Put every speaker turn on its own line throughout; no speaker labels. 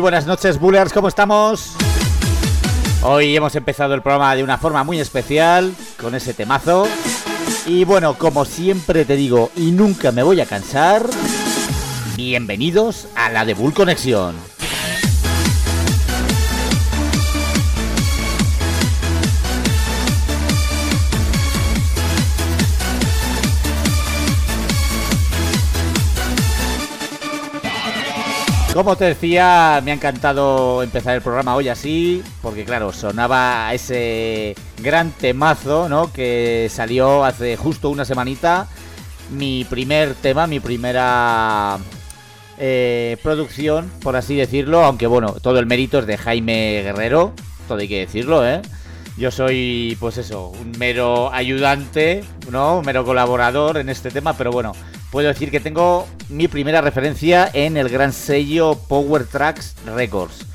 Muy buenas noches, Bullers, ¿cómo estamos? Hoy hemos empezado el programa de una forma muy especial, con ese temazo. Y bueno, como siempre te digo, y nunca me voy a cansar, bienvenidos a la de Bull Conexión. Como te decía, me ha encantado empezar el programa hoy así, porque claro, sonaba ese gran temazo, ¿no? Que salió hace justo una semanita. Mi primer tema, mi primera eh, producción, por así decirlo, aunque bueno, todo el mérito es de Jaime Guerrero, todo hay que decirlo, ¿eh? Yo soy, pues eso, un mero ayudante, ¿no? Un mero colaborador en este tema, pero bueno, puedo decir que tengo mi primera referencia en el gran sello Power Tracks Records.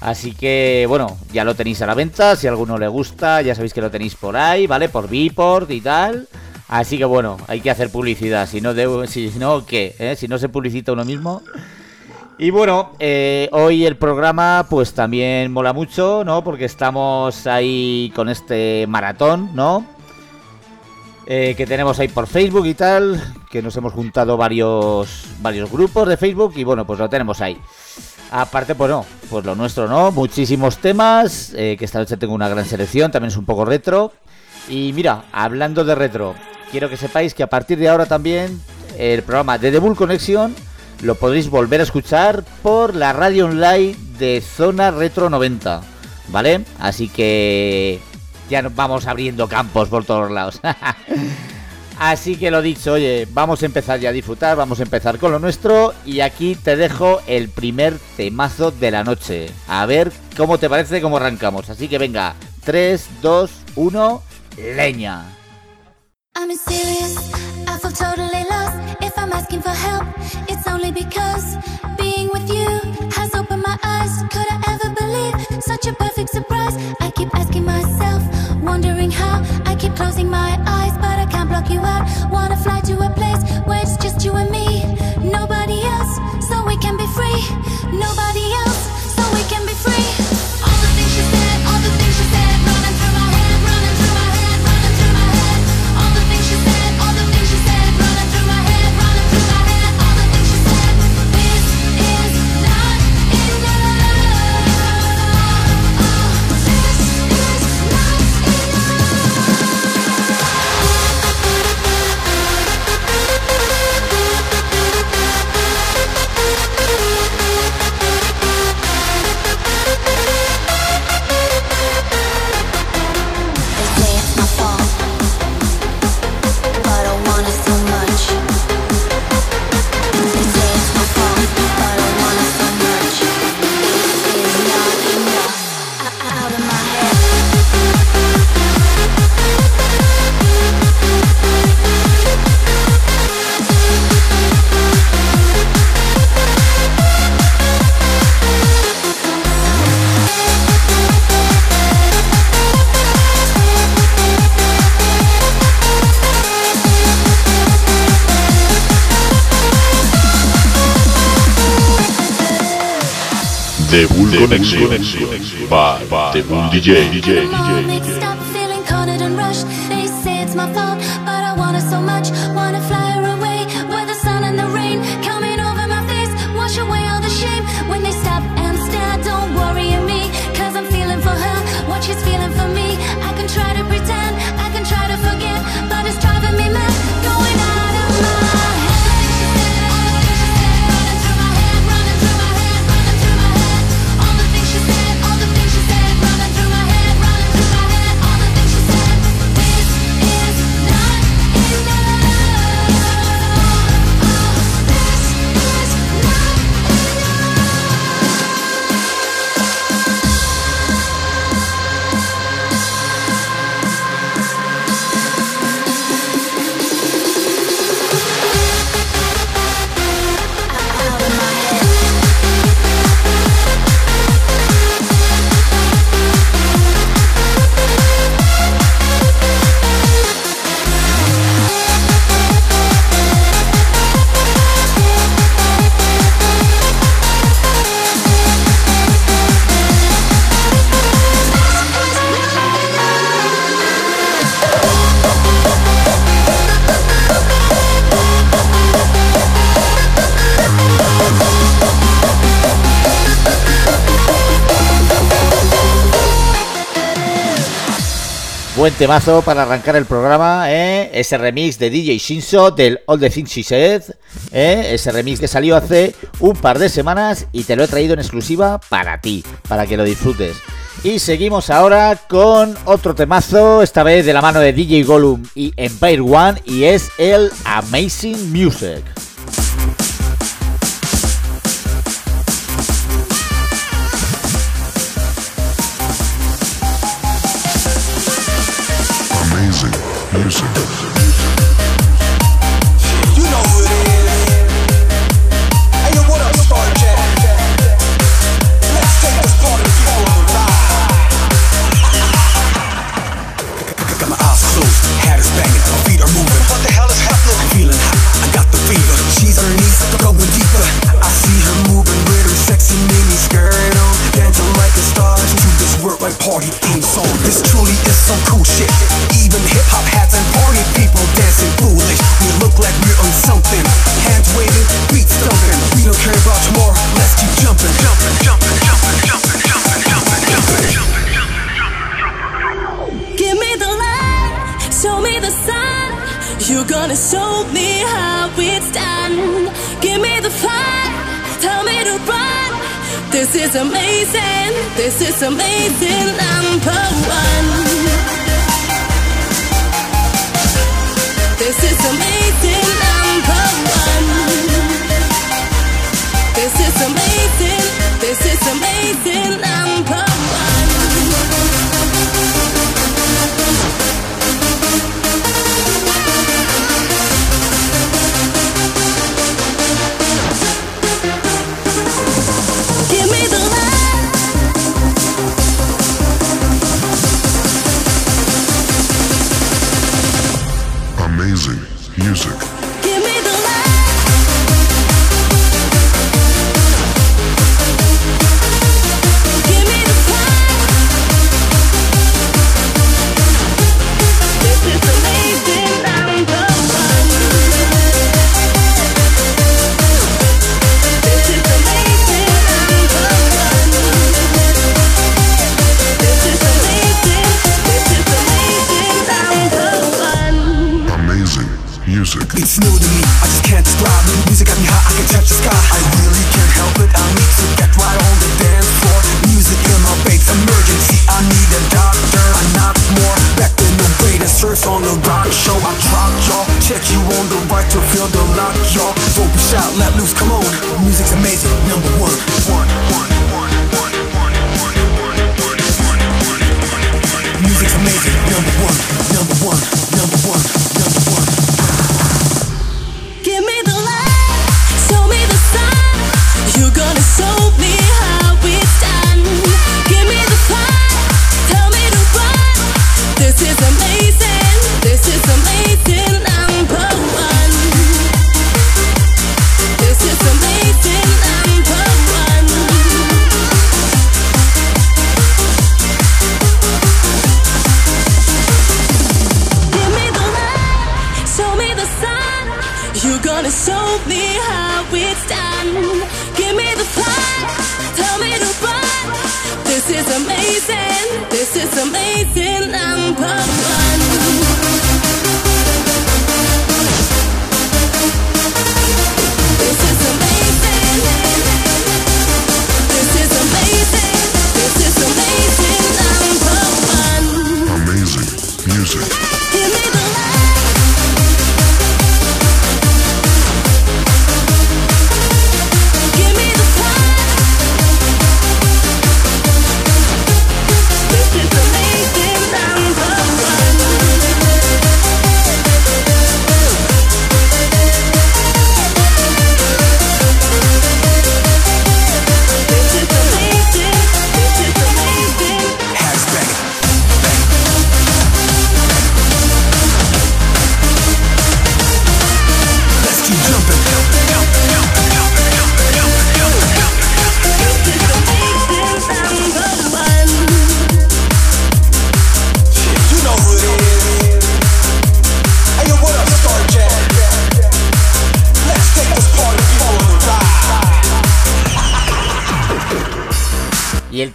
Así que, bueno, ya lo tenéis a la venta. Si a alguno le gusta, ya sabéis que lo tenéis por ahí, ¿vale? Por Bport y tal. Así que, bueno, hay que hacer publicidad. Si no, si no ¿qué? ¿Eh? Si no se publicita uno mismo. Y bueno, eh, hoy el programa pues también mola mucho, ¿no? Porque estamos ahí con este maratón, ¿no? Eh, que tenemos ahí por Facebook y tal, que nos hemos juntado varios, varios grupos de Facebook y bueno, pues lo tenemos ahí. Aparte, pues no, pues lo nuestro, ¿no? Muchísimos temas, eh, que esta noche tengo una gran selección, también es un poco retro. Y mira, hablando de retro, quiero que sepáis que a partir de ahora también el programa de The Bull Connection lo podréis volver a escuchar por la radio online de Zona Retro 90, ¿vale? Así que ya nos vamos abriendo campos por todos lados. Así que lo dicho, oye, vamos a empezar ya a disfrutar, vamos a empezar con lo nuestro y aquí te dejo el primer temazo de la noche. A ver cómo te parece cómo arrancamos. Así que venga, 3, 2, 1, leña. such a perfect surprise. I keep asking myself, wondering how. I keep closing my eyes, but I can't block you out. Wanna fly
Bull Connection by The Bull DJ. DJ. DJ.
temazo para arrancar el programa, ¿eh? ese remix de DJ Shinso del All the Things She Said, ¿eh? ese remix que salió hace un par de semanas y te lo he traído en exclusiva para ti, para que lo disfrutes. Y seguimos ahora con otro temazo, esta vez de la mano de DJ Gollum y Empire One, y es el Amazing Music.
music.
is
amazing. This is amazing. Number one.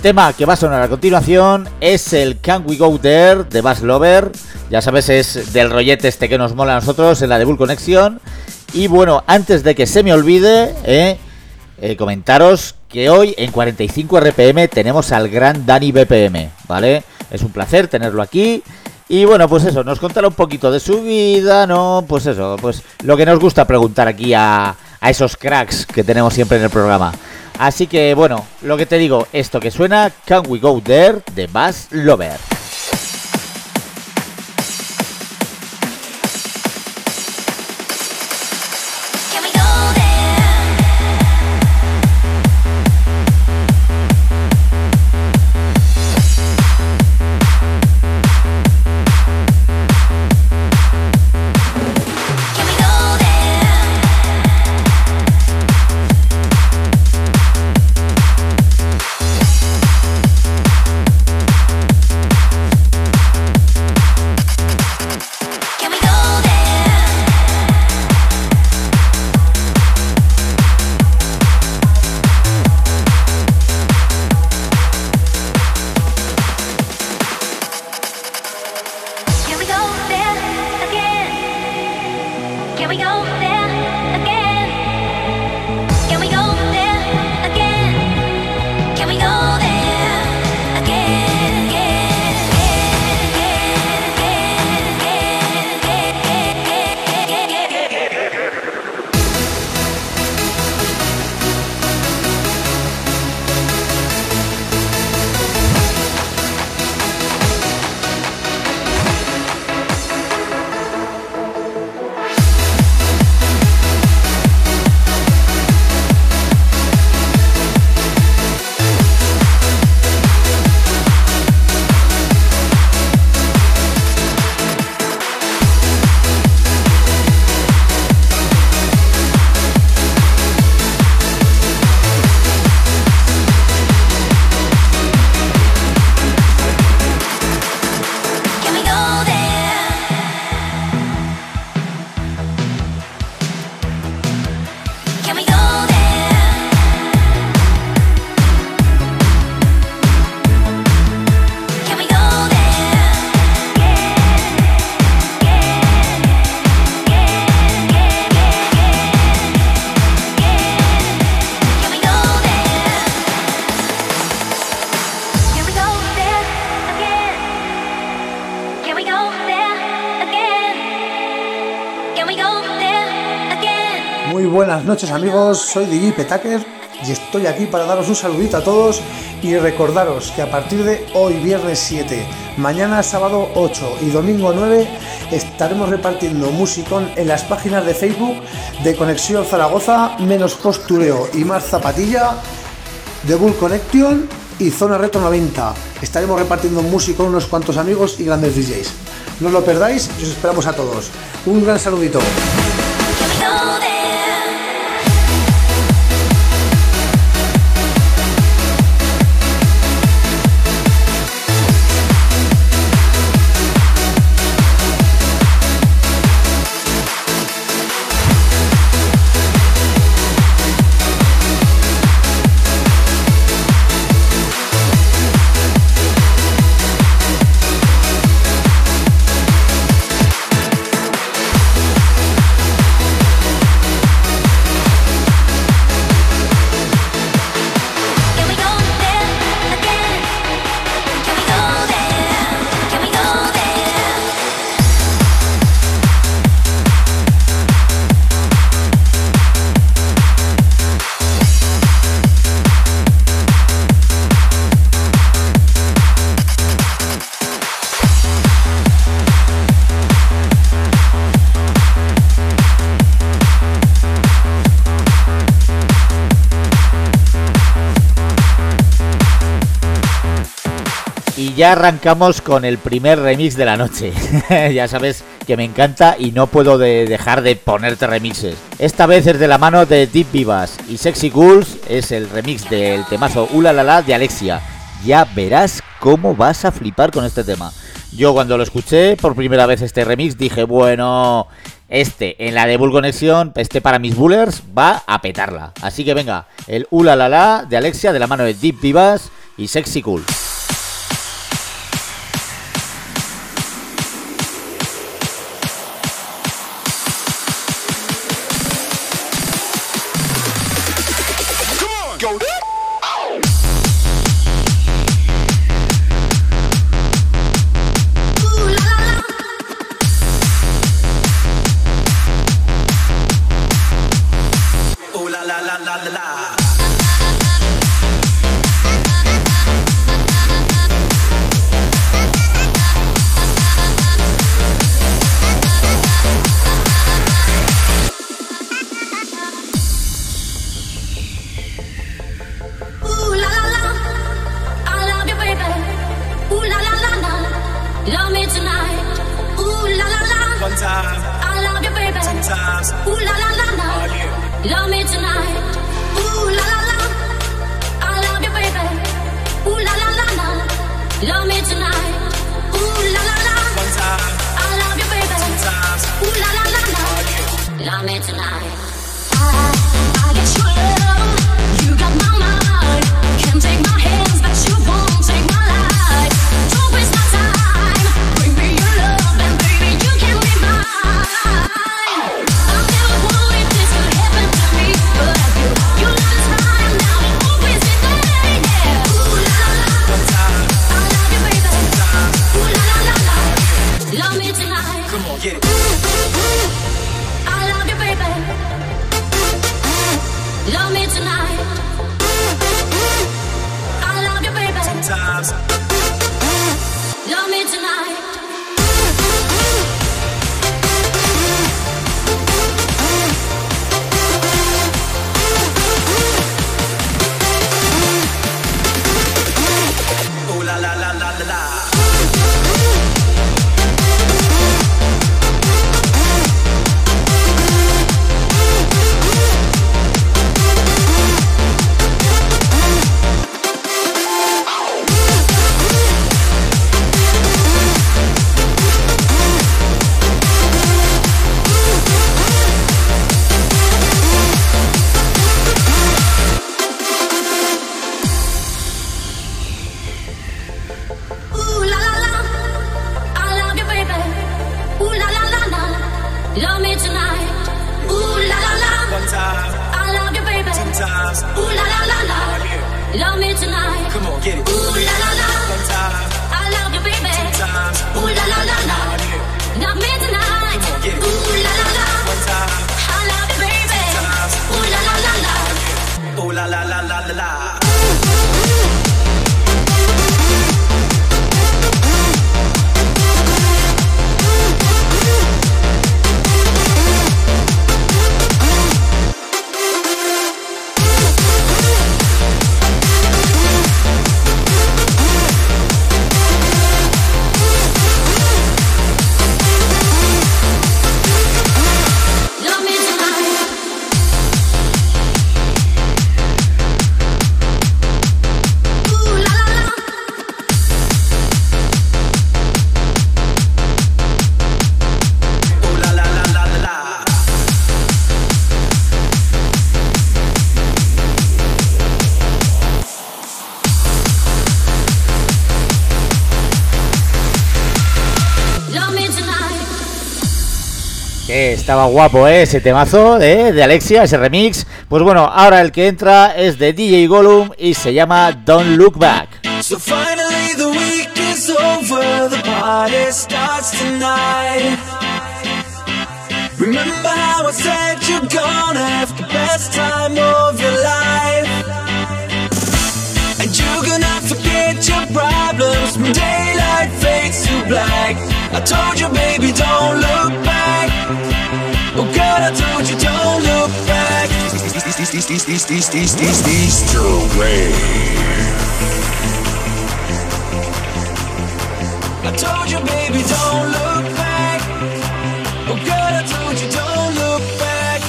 Tema que va a sonar a continuación es el Can We Go There de Bass Lover. Ya sabes, es del rollete este que nos mola a nosotros en la de Bull Connection. Y bueno, antes de que se me olvide, eh, eh, comentaros que hoy en 45 RPM tenemos al gran Dani BPM, ¿vale? Es un placer tenerlo aquí. Y bueno, pues eso, nos contará un poquito de su vida, ¿no? Pues eso, pues lo que nos gusta preguntar aquí a, a esos cracks que tenemos siempre en el programa. Así que bueno, lo que te digo, esto que suena, Can We Go There de Bass Lover.
Noches amigos, soy DJ Petaker y estoy aquí para daros un saludito a todos y recordaros que a partir de hoy viernes 7, mañana sábado 8 y domingo 9 estaremos repartiendo musicón en las páginas de Facebook de Conexión Zaragoza, menos postureo y más zapatilla, de Bull Connection y Zona Reto 90. Estaremos repartiendo música con unos cuantos amigos y grandes DJs. No lo perdáis y os esperamos a todos. Un gran saludito.
ya arrancamos con el primer remix de la noche. ya sabes que me encanta y no puedo de dejar de ponerte remixes. Esta vez es de la mano de Deep Vivas y Sexy Ghouls es el remix del temazo Ulalala de Alexia. Ya verás cómo vas a flipar con este tema. Yo cuando lo escuché por primera vez este remix dije, bueno, este en la de Bull Conexión, este para mis bullers va a petarla. Así que venga, el Ulalala de Alexia de la mano de Deep Vivas
y Sexy Ghouls. Estaba guapo ¿eh? ese temazo ¿eh? de Alexia, ese remix. Pues bueno, ahora el que entra es de DJ Gollum y se llama Don't Look Back.
So finally the week is over, the party starts tonight. Remember how I said you're gonna have the best time of your life. And you're gonna forget your problems when daylight fades to black. I told you, baby, don't look back. told you don't look back. Mr. way. I told you, baby, don't look back. Oh, God, I told you, don't look back.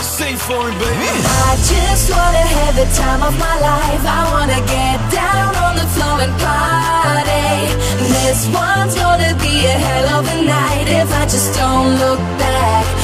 Sing for me, baby.
I just wanna have the time of my life. I wanna get down on the floor and party. This one's gonna be a hell of a night if I just don't look back.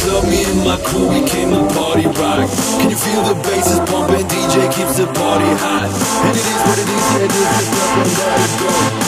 club, me and my crew, we came to party rock. Can you feel the bass is pumping, DJ keeps the party hot. And it is what it is, yeah, this is
nothing but a go.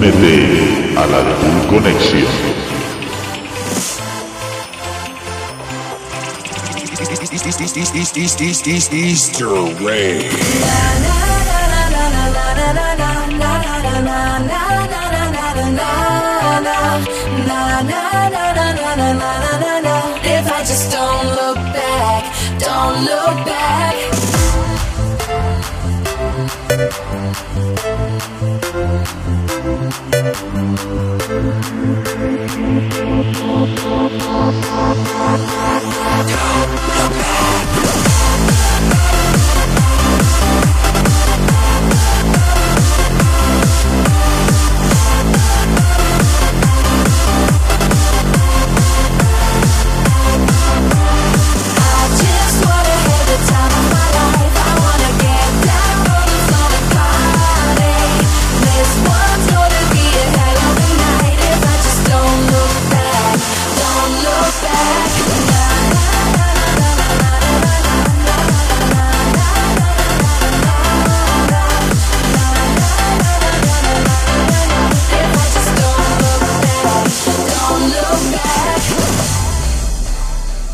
Únete a la Tool Conexión.
If I just don't look back, don't look back.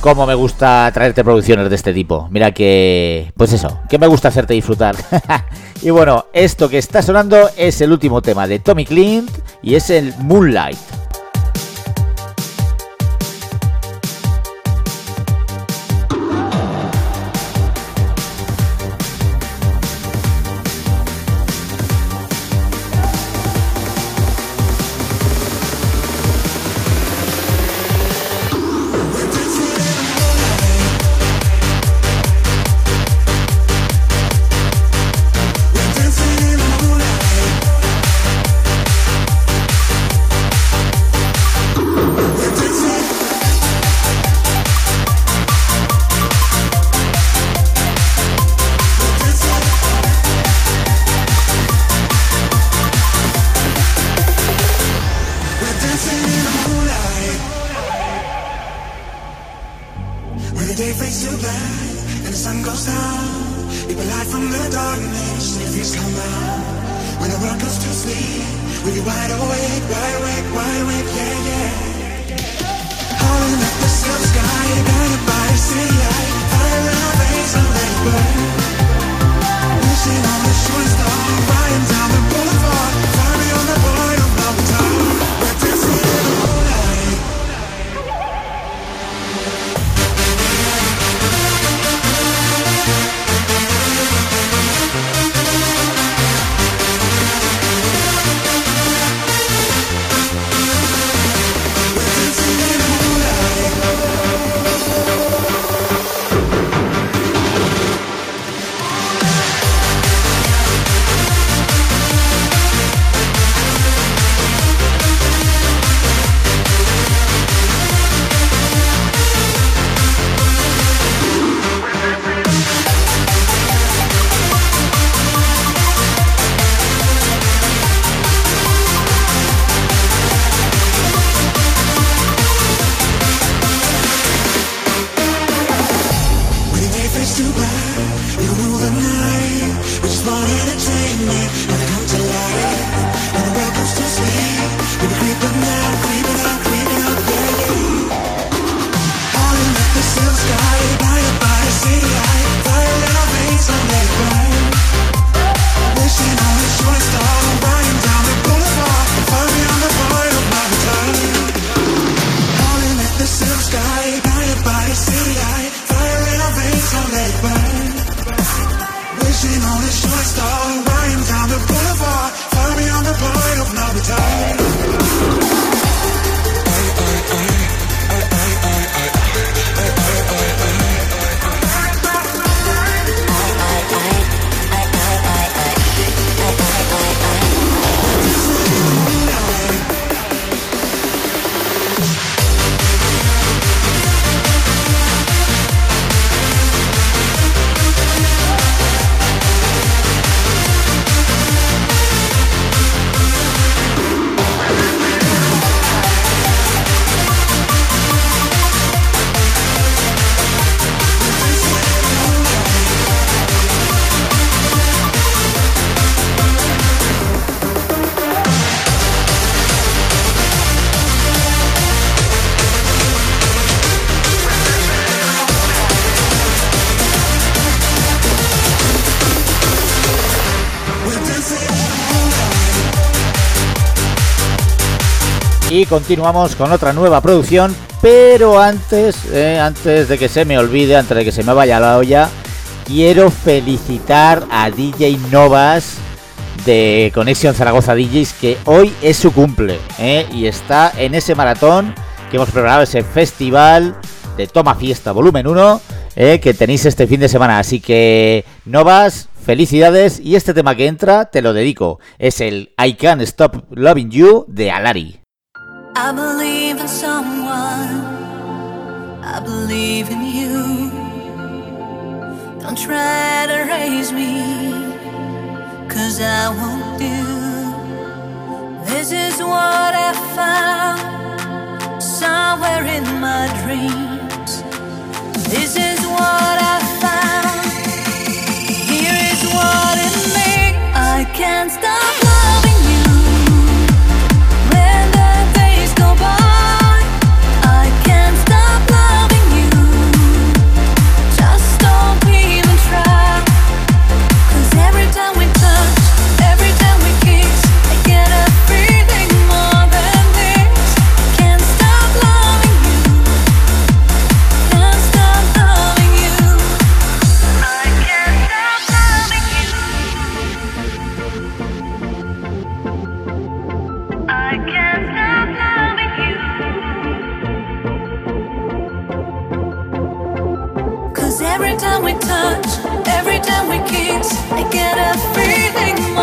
Cómo me gusta traerte producciones de este tipo. Mira que... Pues eso, que me gusta hacerte disfrutar. y bueno, esto que está sonando es el último tema de Tommy Clint y es el Moonlight. Continuamos con otra nueva producción, pero antes, eh, antes de que se me olvide, antes de que se me vaya la olla, quiero felicitar a DJ Novas de Conexión Zaragoza DJs que hoy es su cumple eh, y está en ese maratón que hemos preparado, ese festival de Toma Fiesta Volumen 1 eh, que tenéis este fin de semana. Así que Novas, felicidades y este tema que entra te lo dedico. Es el I Can't Stop Loving You de Alari.
I believe in someone. I believe in you. Don't try to raise me, cause I won't do. This is what I found somewhere in my dreams. This is what I found. Here is what it means. I can't stop I get a feeling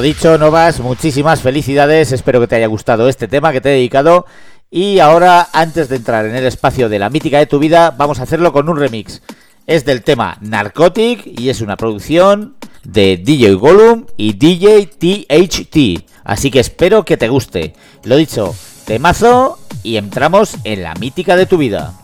dicho, Novas, muchísimas felicidades. Espero que te haya gustado este tema que te he dedicado. Y ahora, antes de entrar en el espacio de la mítica de tu vida, vamos a hacerlo con un remix. Es del tema Narcotic y es una producción de DJ Gollum y DJ THT. Así que espero que te guste. Lo dicho, temazo y entramos en la mítica de tu vida.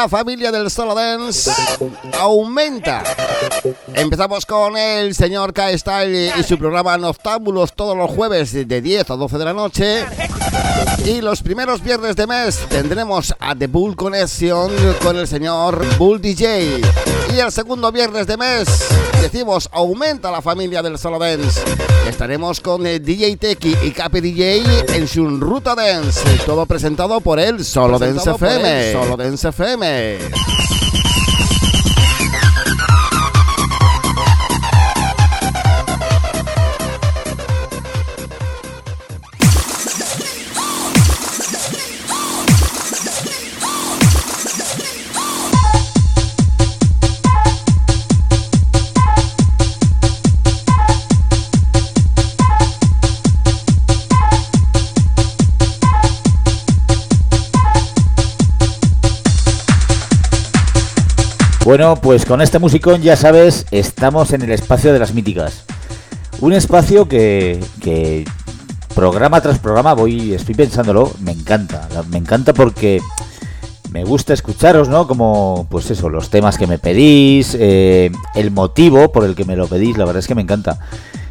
La familia del solo dance aumenta. Empezamos con el señor K-Style y su programa Noctámbulos todos los jueves de 10 a 12 de la noche. Y los primeros viernes de mes tendremos a The Bull Connection con el señor Bull DJ. Y el segundo viernes de mes decimos aumenta la familia del solo dance. Estaremos con el DJ Teki y Capi DJ en su Ruta Dance. Todo presentado por el Solo Dance
Presentado por
FM. Solo Dance FM. Hey.
Bueno, pues con este musicón ya sabes, estamos en el espacio de las míticas. Un espacio que, programa tras programa voy, estoy pensándolo, me encanta, me encanta porque me gusta escucharos, ¿no? Como, pues eso, los temas que me pedís, eh, el motivo por el que me lo pedís, la verdad es que me encanta.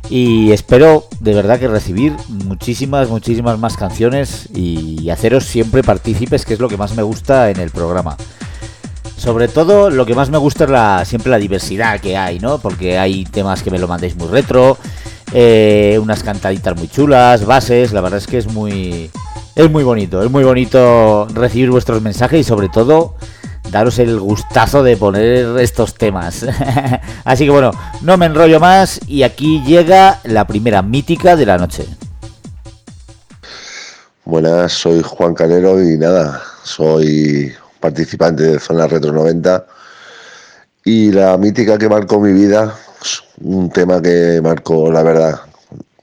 Y espero de verdad que recibir muchísimas, muchísimas más canciones y haceros siempre partícipes, que es lo que más me gusta en el programa. Sobre todo lo que más me gusta es la, siempre la diversidad que hay, ¿no? Porque hay temas que me lo mandéis muy retro, eh, unas cantaditas muy chulas, bases, la verdad es que es muy... Es muy bonito, es muy bonito recibir vuestros mensajes y sobre todo daros el gustazo de poner estos temas. Así que bueno, no me enrollo más y aquí llega la primera mítica de la noche.
Buenas, soy Juan Calero y nada, soy participante de Zona Retro 90 y la mítica que marcó mi vida, un tema que marcó, la verdad,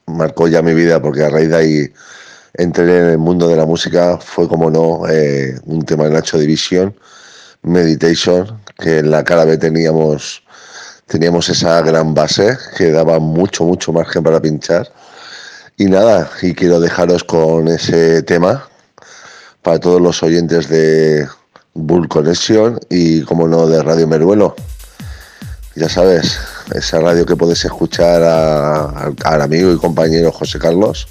marcó ya mi vida porque a raíz de ahí entré en el mundo de la música, fue como no, eh, un tema de Nacho División, Meditation, que en la cara B teníamos, teníamos esa gran base que daba mucho, mucho margen para pinchar. Y nada, y quiero dejaros con ese tema para todos los oyentes de Bull Connection y, como no, de Radio Meruelo. Ya sabes, esa radio que puedes escuchar al amigo y compañero José Carlos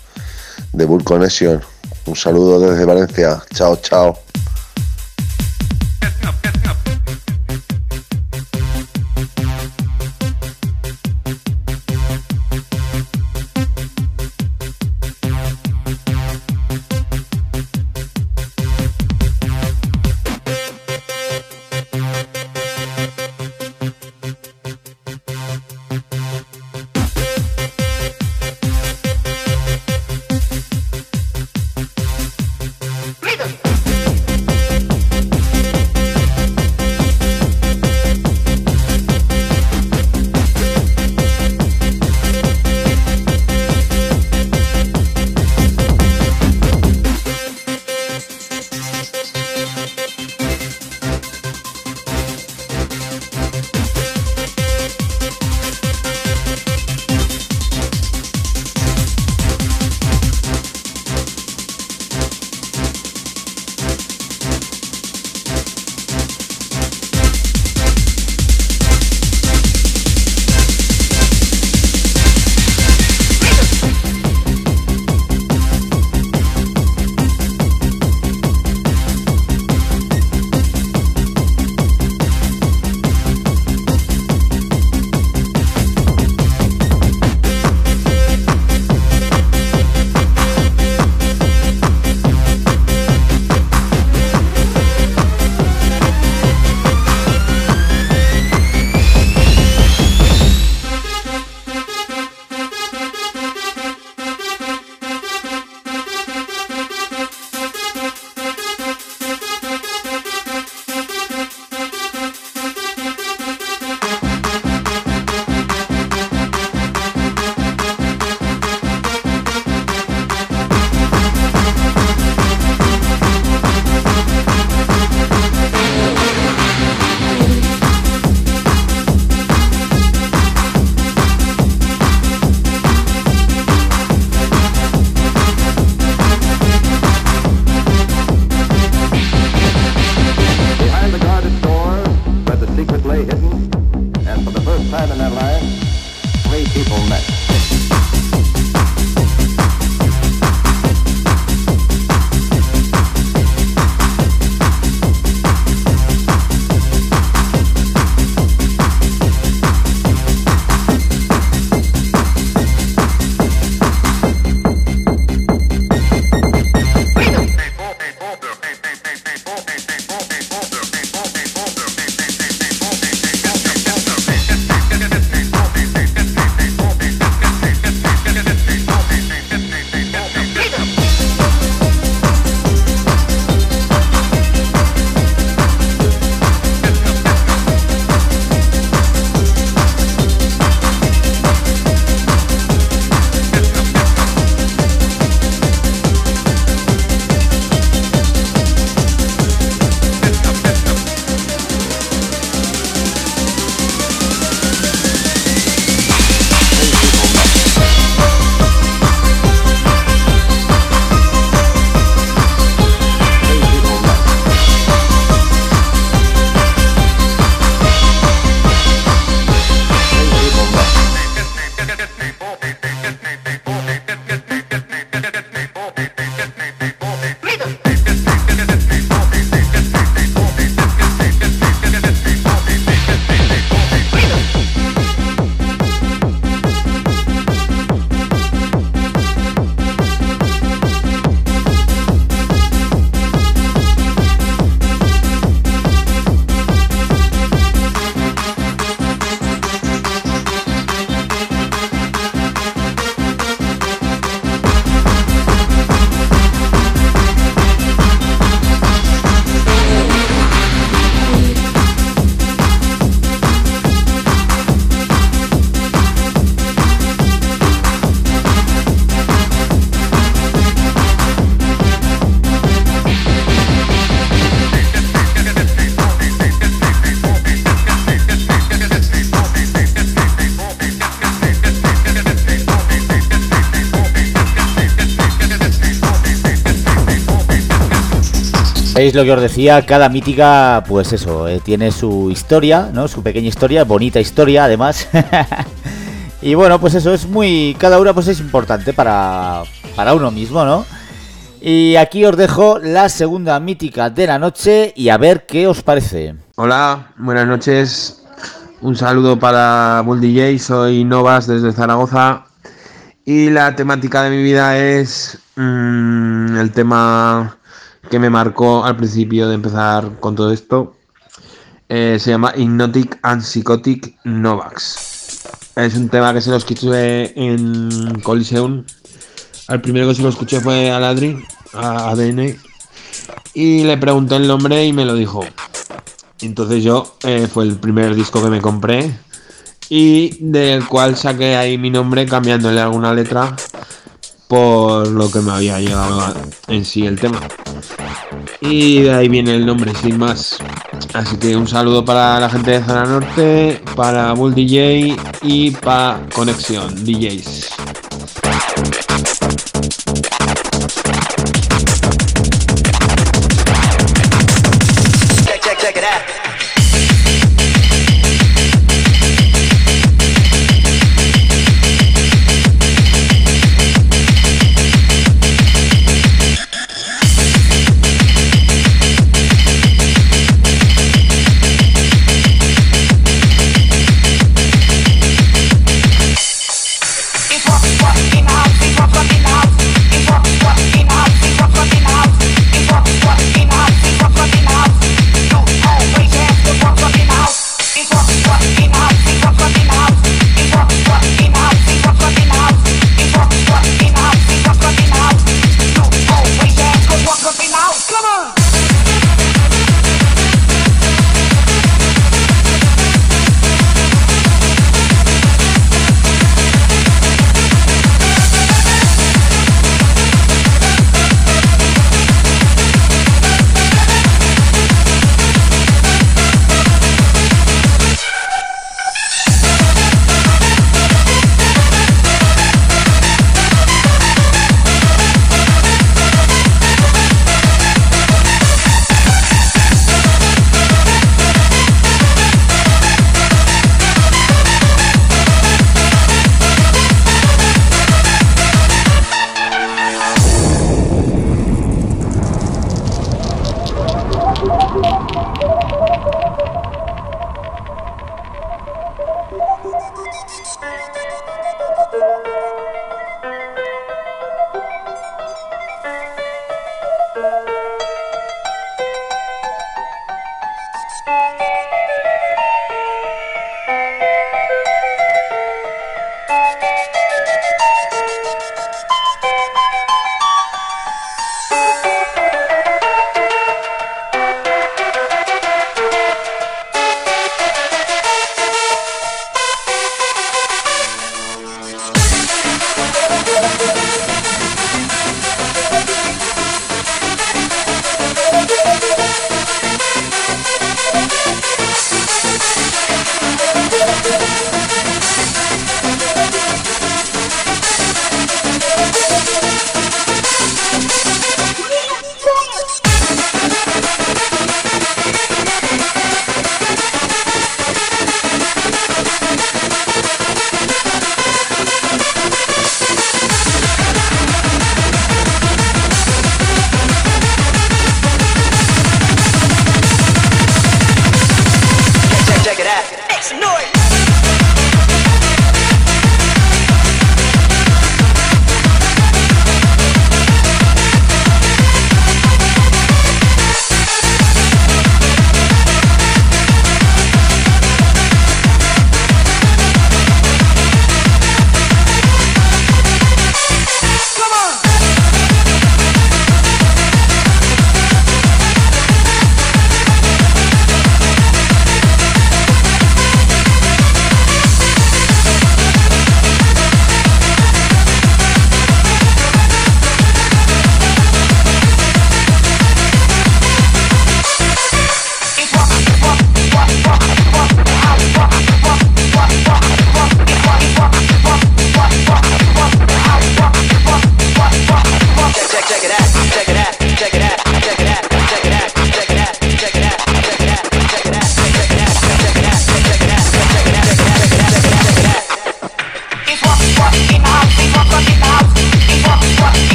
de Bull Connection. Un saludo desde Valencia. Chao, chao.
¿Veis lo que os decía? Cada mítica, pues eso, eh, tiene su historia, ¿no? Su pequeña historia, bonita historia además. y bueno, pues eso es muy... Cada una pues es importante para, para uno mismo, ¿no? Y aquí os dejo la segunda mítica de la noche y a ver qué os parece.
Hola, buenas noches. Un saludo para Bull DJ, soy Novas desde Zaragoza. Y la temática de mi vida es mm, el tema que me marcó al principio de empezar con todo esto. Eh, se llama Hypnotic and Psychotic Novax. Es un tema que se lo escuché en Coliseum. Al primero que se lo escuché fue a Ladri, a ADN. Y le pregunté el nombre y me lo dijo. Entonces yo eh, fue el primer disco que me compré y del cual saqué ahí mi nombre cambiándole alguna letra por lo que me había llegado en sí el tema. Y de ahí viene el nombre, sin más. Así que un saludo para la gente de Zona Norte, para Bull DJ y para Conexión DJs.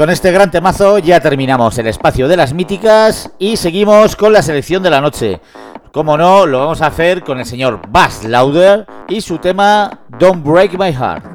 Con este gran temazo ya terminamos el espacio de las míticas y seguimos con la selección de la noche. Como no, lo vamos a hacer con el señor Bass Lauder y su tema Don't Break My Heart.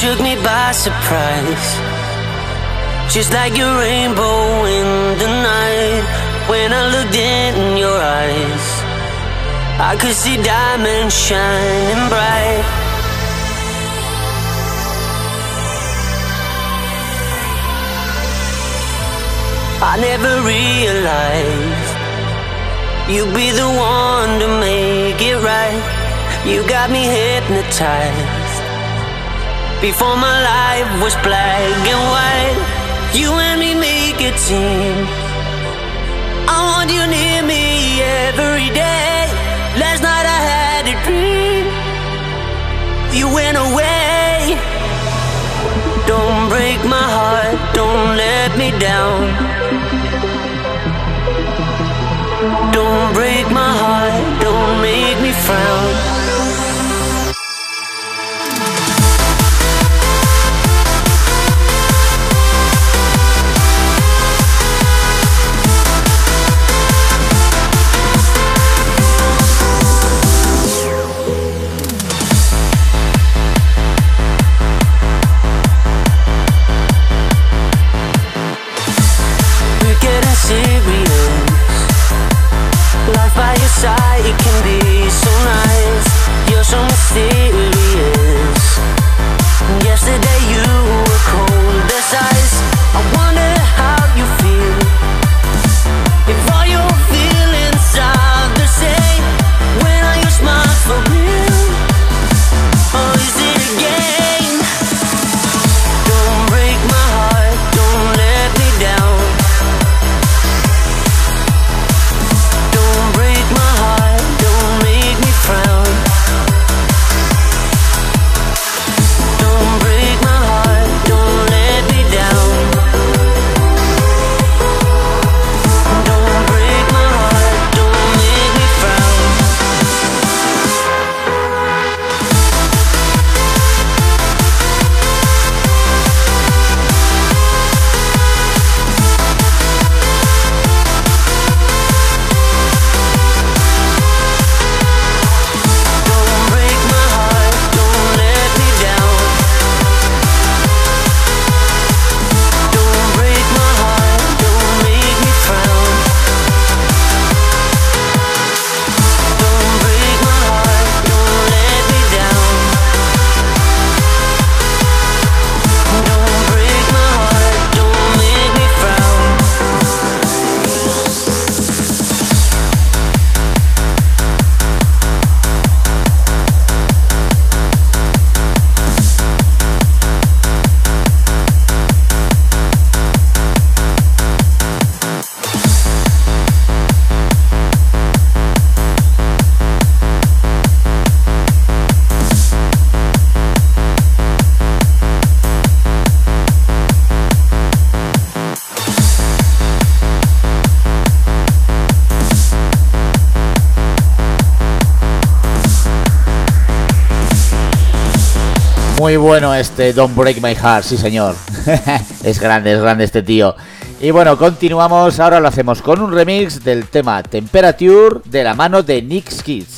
Took me by surprise. Just like your rainbow in the night. When I looked in your eyes, I could see diamonds shining bright. I never realized you'd be the one to make it right. You got me hypnotized. Before my life was black and white, you and me make a team. I want you near me every day. Last night I had a dream. You went away. Don't break my heart, don't let me down. Don't break my heart, don't make me frown. shy, you can be so nice. You're so mysterious.
Muy bueno este Don't Break My Heart, sí señor. es grande, es grande este tío. Y bueno, continuamos, ahora lo hacemos con un remix del tema Temperature de la mano de Nick Kids.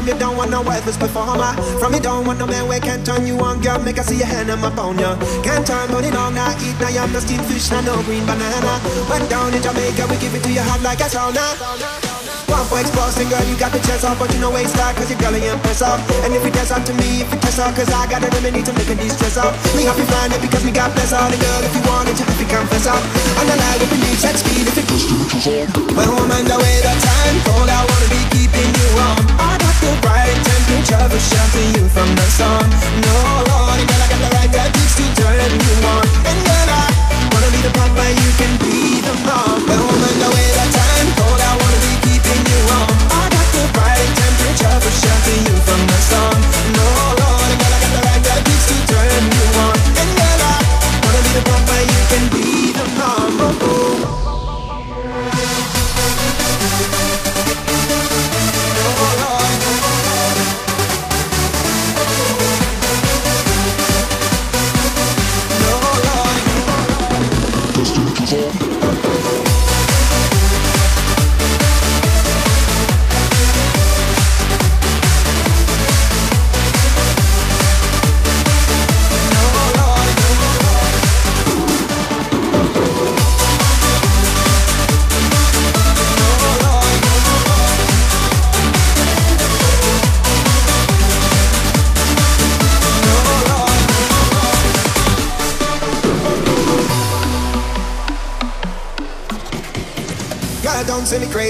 From you don't want no worthless performer. From you don't want no man way can't turn you on, girl. Make I see your hand on my bone, ya. Can't turn money on, I eat now I'm the steamed fish, now no green banana. Went down in Jamaica, we give it to your heart like a sauna. One for exposing, girl, you got the chest off, but you know waste that, cause your girl ain't impress up. And if you test up to me, if you test up, cause I got a remedy to make a de-stress up. Me happy find it because me got bless all the girl, if you want it, you have to confess up. On the line with need set speed, if it goes to the When woman the way the time cold, I wanna be keeping you warm. For sheltering you from the sun. No, Lord, girl, I got the right tactics to turn you on. And girl, I wanna be the pump where you can be the mom. When woman the way the time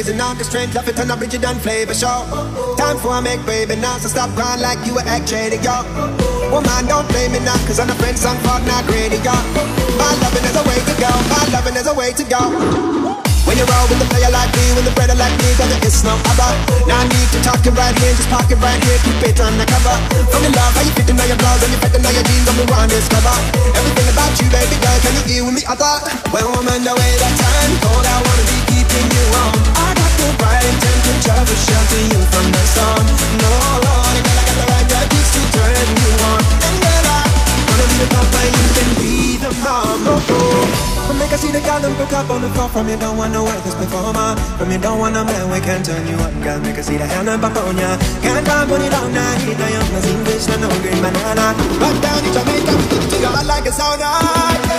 crazy now, cause strength love it turn up rigid and flavor show. Time for a make baby now, so stop crying like you were act shady, yo. Woman, don't blame me now, cause I'm a friend, son, fuck not greedy, yo. My loving is a way to go, my loving is a way to go. When you roll with the player like me, with the brother like me, cause is no other. Now I need to talk it right here, just park it right here, keep it undercover. From the love, how you fitting on your blouse, and you fitting on your jeans, on the one discover. Everything about you, baby girl, can you hear with me? I thought, when woman, the way that time cold, I wanna be keeping you warm. I got the right temperature for shelter you from the sun. No, Lord, girl, I got the right tactics to turn you on. And girl, I wanna be the papa, you can be the mom. Oh, oh. But make I see the girl them pick up on the floor from you don't want no worthless performer. From you don't want no man we can turn you on, girl. Make I see the hand up on ya. Can't come when you don't know. Eat no young, no English, no no green banana. Back down in Jamaica, to your like a sauna.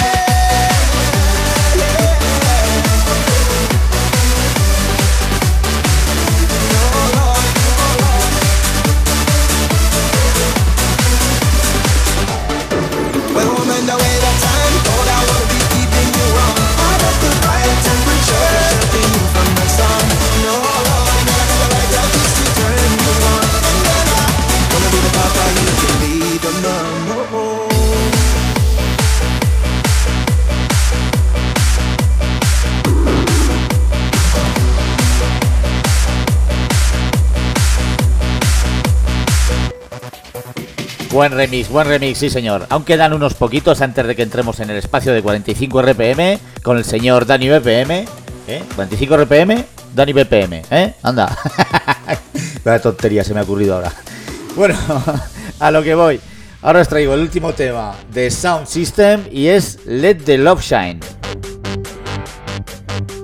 Buen remix, buen remix, sí señor. Aún quedan unos poquitos antes de que entremos en el espacio de 45 RPM con el señor Dani BPM. ¿Eh? 45 RPM, Dani BPM, ¿eh? Anda. Vaya tontería se me ha ocurrido ahora. Bueno, a lo que voy. Ahora os traigo el último tema de Sound System y es Let the Love Shine.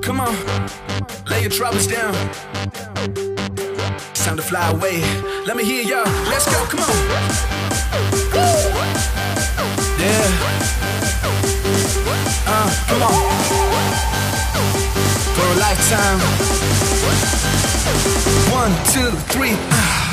Come on, lay your troubles down. Time to fly away. Let me hear y'all. Let's go, come on. Yeah. Uh, come on. For a lifetime. One, two, three. ah.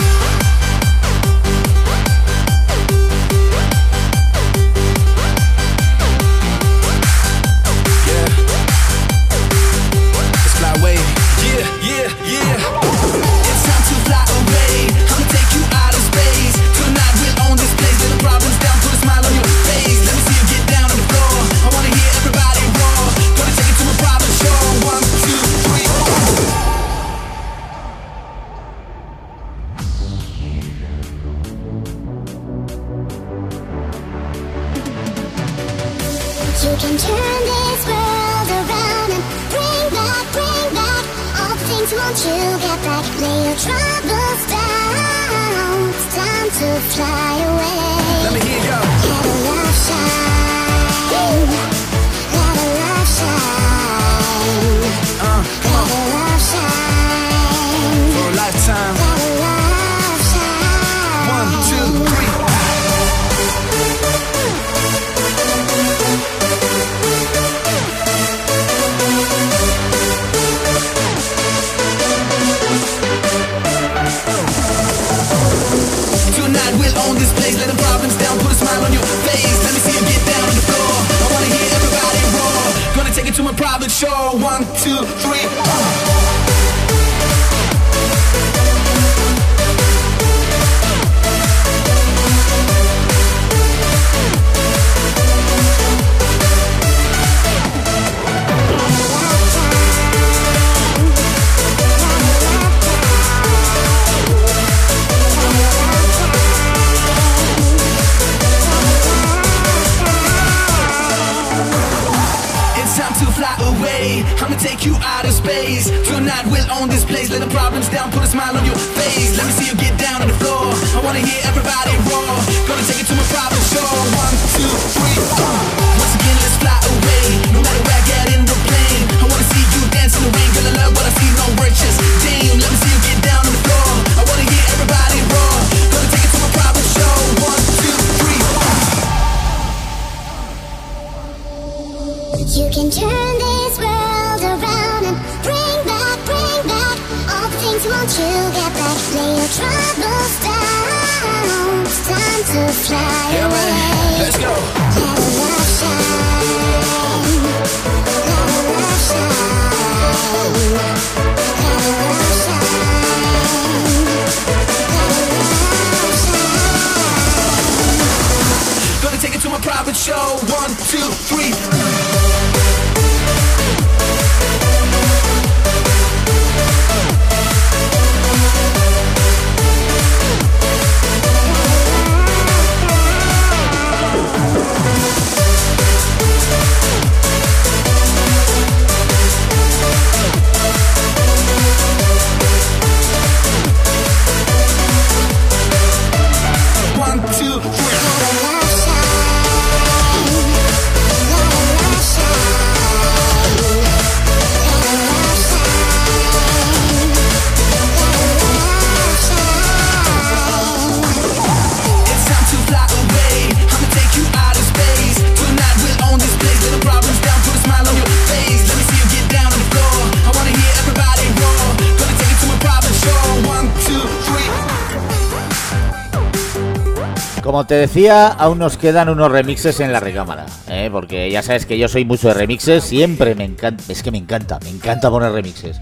Como te decía, aún nos quedan unos remixes en la recámara, ¿eh? porque ya sabes que yo soy mucho de remixes, siempre me encanta, es que me encanta, me encanta poner remixes.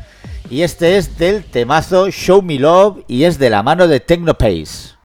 Y este es del temazo Show Me Love y es de la mano de Technopace.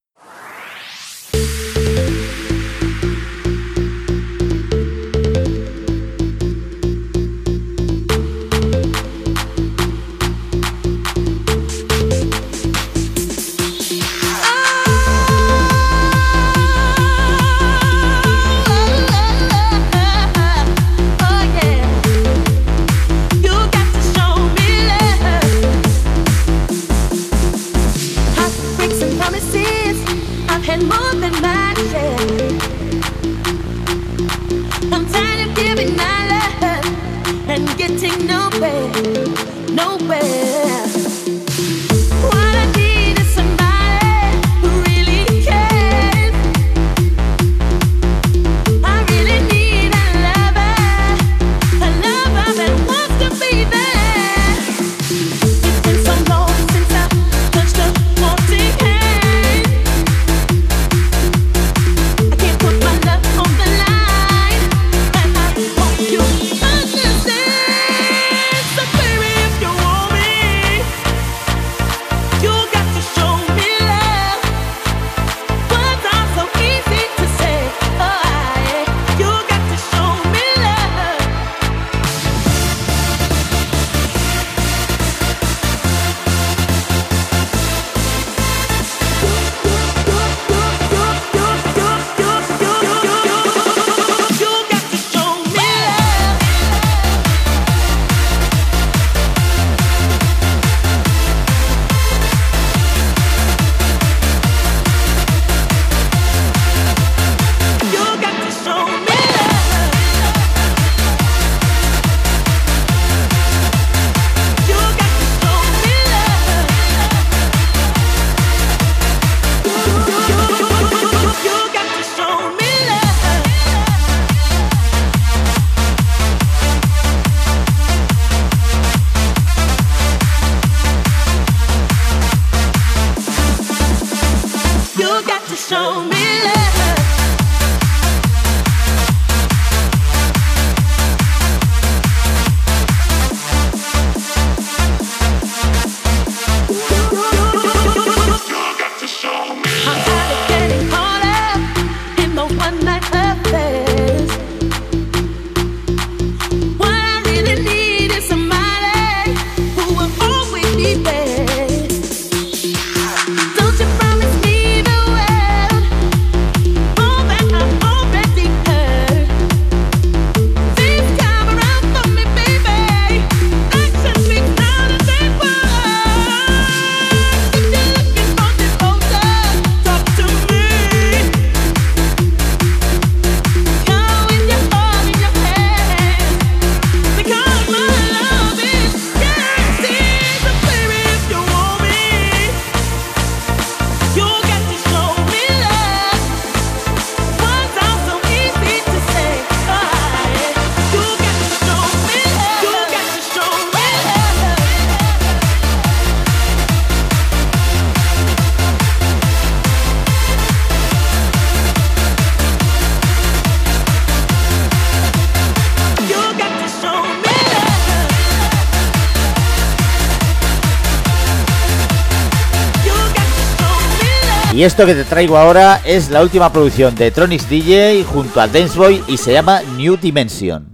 Y esto que te traigo ahora es la última producción de Tronix DJ junto a Danceboy y se llama New Dimension.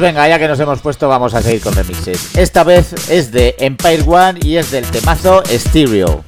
Pues venga, ya que nos hemos puesto, vamos a seguir con remixes. Esta vez es de Empire One y es del temazo
Stereo.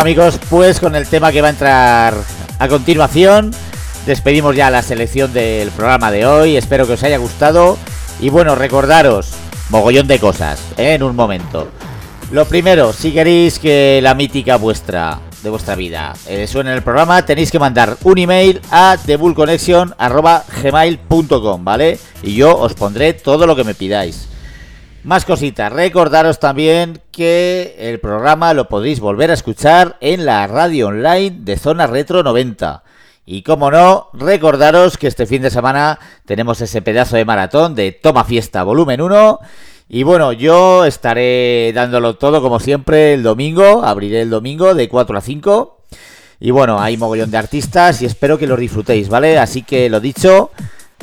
Amigos, pues con el tema que va a entrar a continuación, despedimos ya la selección del programa de hoy, espero que os haya gustado y bueno, recordaros, mogollón de cosas, ¿eh? en un momento. Lo primero, si queréis que la mítica vuestra, de vuestra vida, eh, suene en el programa, tenéis que mandar un email a thebullconnection.gmail.com, ¿vale? Y yo os pondré todo lo que me pidáis. Más cositas, recordaros también que el programa lo podéis volver a escuchar en la radio online de Zona Retro 90. Y como no, recordaros que este fin de semana tenemos ese pedazo de maratón de Toma Fiesta Volumen 1. Y bueno, yo estaré dándolo todo como siempre el domingo, abriré el domingo de 4 a 5. Y bueno, hay mogollón de artistas y espero que los disfrutéis, ¿vale? Así que lo dicho,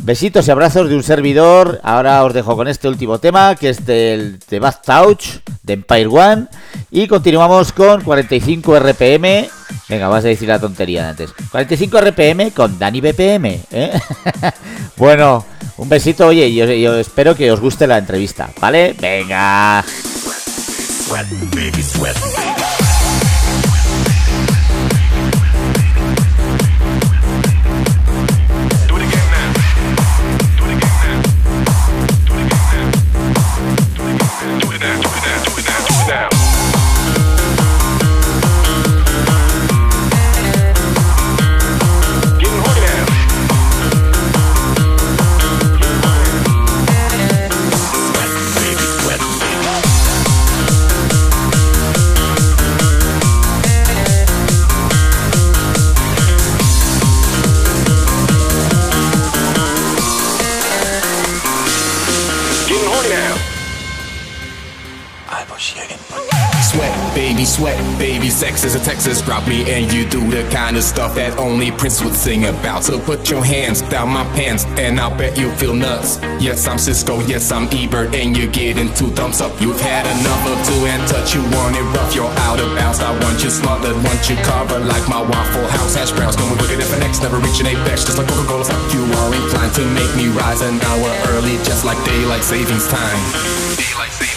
besitos y abrazos de un servidor. Ahora os dejo con este último tema, que es del de Bath Touch, de Empire One. Y continuamos con 45 RPM. Venga, vas a decir la tontería de antes. 45 RPM con Dani BPM. ¿eh? bueno, un besito, oye, yo, espero que os guste la entrevista, ¿vale? Venga.
Get sweat. Baby, sex is a Texas drop me, and you do the kind of stuff that only Prince would sing about. So put your hands down my pants, and I'll bet you feel nuts. Yes, I'm Cisco, yes, I'm Ebert, and you're getting two thumbs up. You've had enough of two and touch, you want it rough, you're out of bounds. I want you smothered, want you covered like my Waffle House hash browns. Going wicked if an X, never reaching apex, just like Coca-Cola. You are inclined to make me rise an hour early, just like daylight savings time. Daylight savings.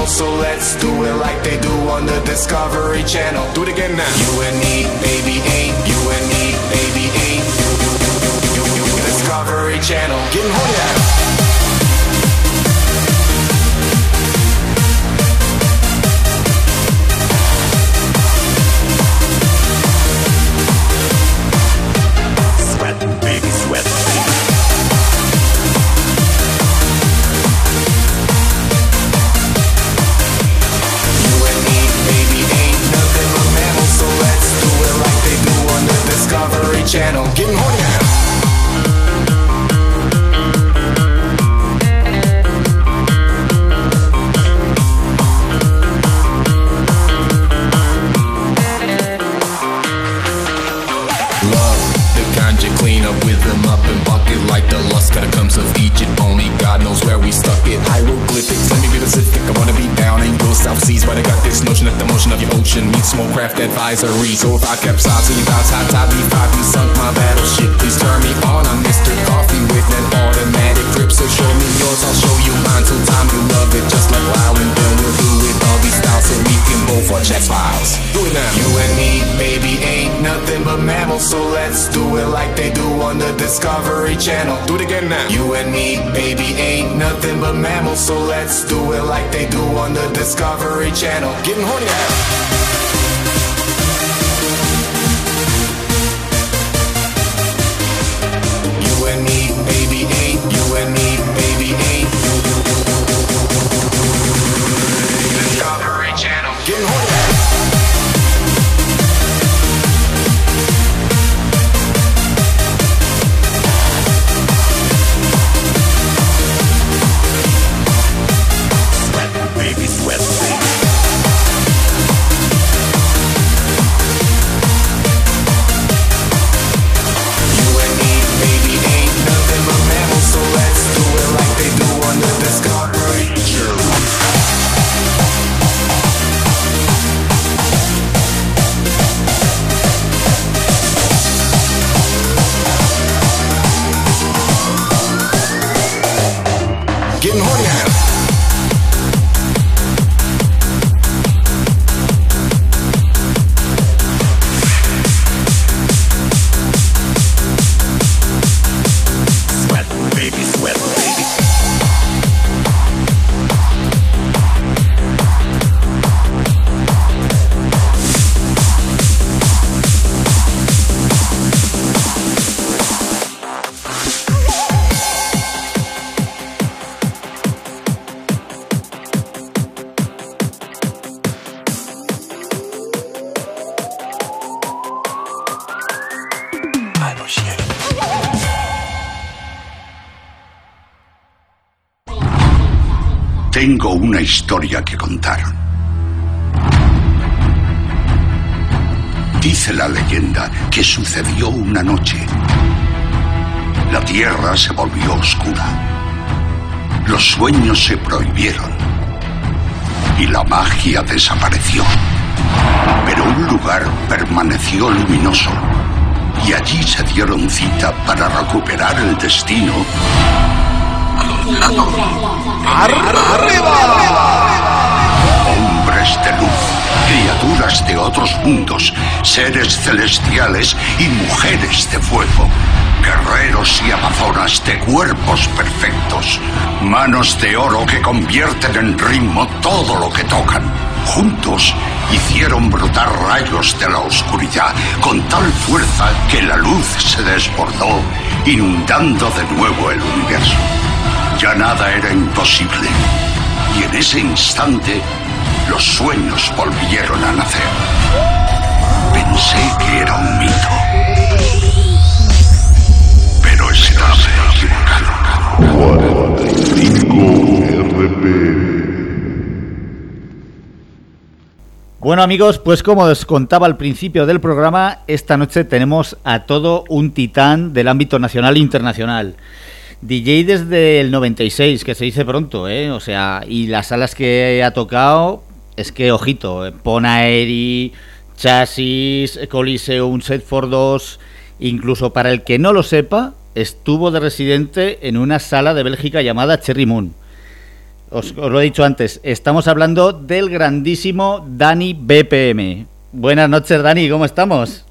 Nothing so let's do it like they do on the Discovery Channel. Do it again now. You and me, baby, ain't you and me, baby, ain't you, you, you, you, you, you, Discovery Channel. Getting horny Channel. Getting horny now. Clean up with them up and bucket like the lust catacombs of Egypt. Only God knows where we stuck it. Me be. I wanna be down in your South Seas, but I got this notion that the motion of your ocean meets small craft advisory. So if I kept sides to you guys, hot top B5, you sunk my battleship. Please turn me on. I'm Mr. Coffee with an automatic grip. So show me yours, I'll show you mine. Till time you love it, just like WoW, and then we'll do it all styles so we can both watch X Files. Do it now. You and me, baby, ain't nothing but mammals, so let's do it like they do on the Discovery Channel. Do it again now. You and me, baby, ain't nothing but mammals, so let's do it like they do on the Discovery Channel. Getting horny now.
Que contar. Dice la leyenda que sucedió una noche. La tierra se volvió oscura. Los sueños se prohibieron. Y la magia desapareció. Pero un lugar permaneció luminoso. Y allí se dieron cita para recuperar el destino seres de luz, criaturas de otros mundos, seres celestiales y mujeres de fuego. Guerreros y amazonas de cuerpos perfectos, manos de oro que convierten en ritmo todo lo que tocan. Juntos hicieron brotar rayos de la oscuridad con tal fuerza que la luz se desbordó, inundando de nuevo el universo. Ya nada era imposible. Y en ese instante, los sueños volvieron a nacer. Pensé que era un mito. Pero estaba equivocado.
45 RPM.
Bueno amigos, pues como os contaba al principio del programa, esta noche tenemos a todo un titán del ámbito nacional e internacional. DJ desde el 96, que se dice pronto, ¿eh? O sea, y las salas que ha tocado, es que, ojito, eh, Ponaeri, Chasis, Coliseum, Set for 2, incluso para el que no lo sepa, estuvo de residente en una sala de Bélgica llamada Cherry Moon. Os, os lo he dicho antes, estamos hablando del grandísimo Dani BPM. Buenas noches, Dani, ¿cómo estamos?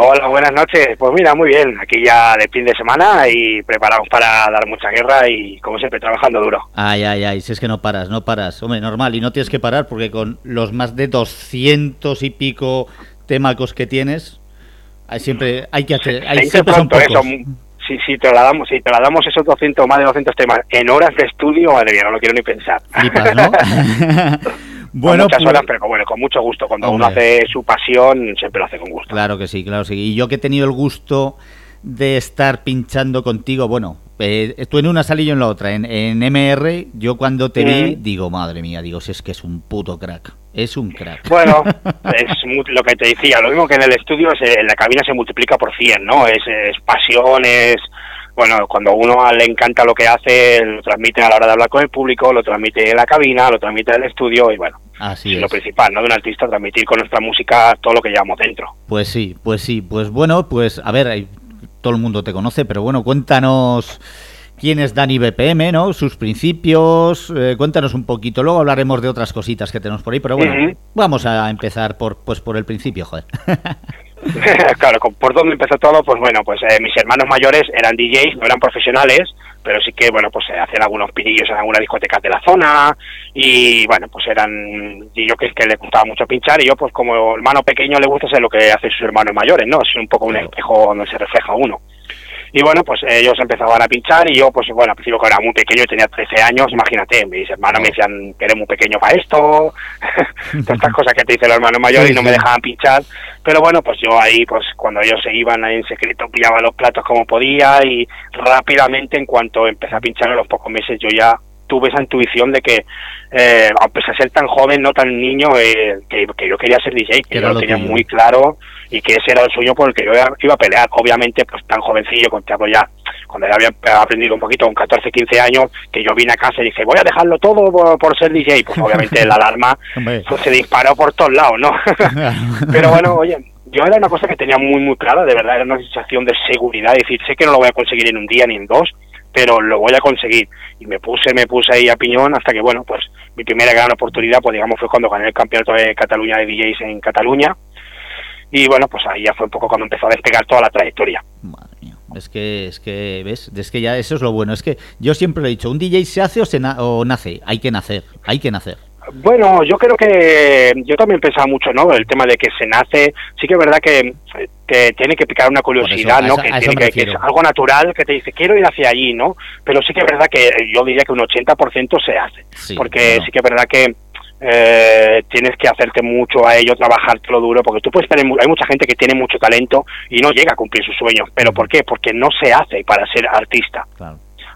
Hola, buenas noches. Pues mira, muy bien. Aquí ya de fin de semana y preparados para dar mucha guerra y, como siempre, trabajando duro.
Ay, ay, ay, si es que no paras, no paras. Hombre, normal, y no tienes que parar porque con los más de 200 y pico temacos que tienes, hay siempre hay que hacer... Hay, siempre son
pronto
pocos.
eso. Si, si trasladamos, si trasladamos esos 200, más de 200 temas en horas de estudio, madre mía, no lo quiero ni pensar.
Flipas, ¿no? bueno,
muchas
pues-
horas, pero bueno, con mucho gusto. Cuando uno
Hombre.
hace su pasión, siempre lo hace con gusto.
Claro que sí, claro que sí. Y yo que he tenido el gusto de estar pinchando contigo, bueno, eh, tú en una salí yo en la otra. En, en MR, yo cuando te vi,
Mm.
digo, madre mía, digo, si es que es un puto crack. Es un crack.
Bueno, es lo que te decía, lo mismo que en el estudio, es, en la cabina se multiplica por 100, ¿no? Es, es pasión, es... Bueno, cuando uno le encanta lo que hace, lo transmite a la hora de hablar con el público, lo transmite en la cabina, lo transmite en el estudio y bueno,
Así
es lo principal, ¿no? De un artista, transmitir con nuestra música todo lo que llevamos dentro.
Pues sí, pues sí. Pues bueno, pues a ver, todo el mundo te conoce, pero bueno, cuéntanos quién es Dani BPM, ¿no? Sus principios, eh, cuéntanos un poquito. Luego hablaremos de otras cositas que tenemos por ahí, pero bueno, vamos a empezar por pues por el principio, joder.
claro, por dónde empezó todo, pues bueno, pues eh, mis hermanos mayores eran DJs, no eran profesionales, pero sí que, bueno, pues eh, hacían algunos pinillos en algunas discotecas de la zona y, bueno, pues eran yo que que les gustaba mucho pinchar y yo, pues como hermano pequeño le gusta hacer lo que hacen sus hermanos mayores, ¿no? Es un poco un espejo donde se refleja uno. Y bueno, pues ellos empezaban a pinchar y yo, pues bueno, al principio que era muy pequeño, tenía 13 años, imagínate, mis hermanos me decían que eres muy pequeño para esto, todas estas cosas que te dicen los hermanos mayores
Sí,
y no me dejaban pinchar. Pero bueno, pues yo ahí, pues cuando ellos se iban ahí en secreto, pillaba los platos como podía y rápidamente, en cuanto empecé a pinchar a los pocos meses, yo ya tuve esa intuición de que, eh, a pesar de ser tan joven, no tan niño, eh, que, que yo quería ser DJ, que yo
lo
tenía muy claro y que ese era el sueño por el que yo iba a pelear. Obviamente, pues tan jovencillo, con ya, cuando ya había aprendido un poquito, con 14, 15 años, que yo vine a casa y dije, voy a dejarlo todo por, por ser DJ, pues obviamente la alarma pues, se disparó por todos lados, ¿no? Pero bueno, oye, yo era una cosa que tenía muy, muy clara, de verdad, era una sensación de seguridad, es decir, sé que no lo voy a conseguir en un día ni en dos, pero lo voy a conseguir. Y me puse, me puse ahí a piñón hasta que, bueno, pues mi primera gran oportunidad, pues digamos, fue cuando gané el campeonato de Cataluña de DJs en Cataluña. Y bueno, pues ahí ya fue un poco cuando empezó a despegar toda la trayectoria.
Es que, es que, ¿ves? Es que ya eso es lo bueno. Es que yo siempre lo he dicho, un DJ se hace o, se na- o nace. Hay que nacer, hay que nacer.
Bueno, yo creo que yo también pensaba mucho, ¿no? El tema de que se nace, sí que es verdad que te tiene que picar una curiosidad,
eso,
¿no? Que, tiene que, que es algo natural que te dice, quiero ir hacia allí, ¿no? Pero sí que es verdad que yo diría que un 80% se hace.
Sí,
porque
claro.
sí que es verdad que eh, tienes que hacerte mucho a ello, trabajártelo duro, porque tú puedes tener, hay mucha gente que tiene mucho talento y no llega a cumplir sus sueños. ¿Pero por qué? Porque no se hace para ser artista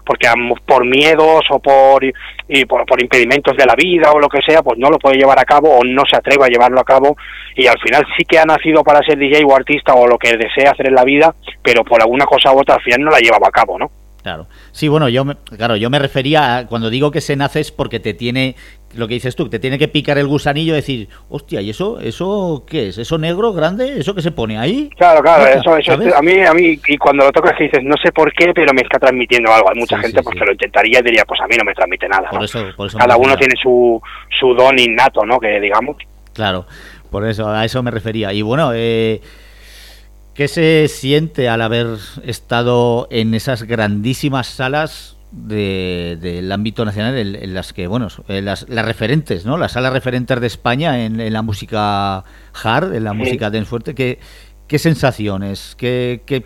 porque am- por miedos o por y por, por impedimentos de la vida o lo que sea, pues no lo puede llevar a cabo o no se atreve a llevarlo a cabo y al final sí que ha nacido para ser DJ o artista o lo que desea hacer en la vida, pero por alguna cosa u otra al final no la llevaba a cabo, ¿no?
Claro. Sí, bueno, yo me, claro, yo me refería a cuando digo que se nace es porque te tiene lo que dices tú, te tiene que picar el gusanillo y decir, hostia, ¿y eso, eso qué es? ¿Eso negro, grande? ¿Eso que se pone ahí?
Claro, claro, eso, eso a mí, a mí, y cuando lo tocas que dices, no sé por qué, pero me está transmitiendo algo. Hay mucha
Sí,
gente
sí,
pues
sí.
que lo intentaría y diría, pues a mí no me transmite nada.
Por
¿no?
eso, por eso
Cada uno tiene su, su don innato, ¿no? Que digamos.
Claro, por eso, a eso me refería. Y bueno, eh, ¿qué se siente al haber estado en esas grandísimas salas de- del ámbito nacional en, en las que, bueno, en las, las referentes, ¿no? Las salas referentes de España en, en la música hard, en la
Sí.
música dance fuerte. ¿Qué, qué sensaciones? ¿Qué, qué-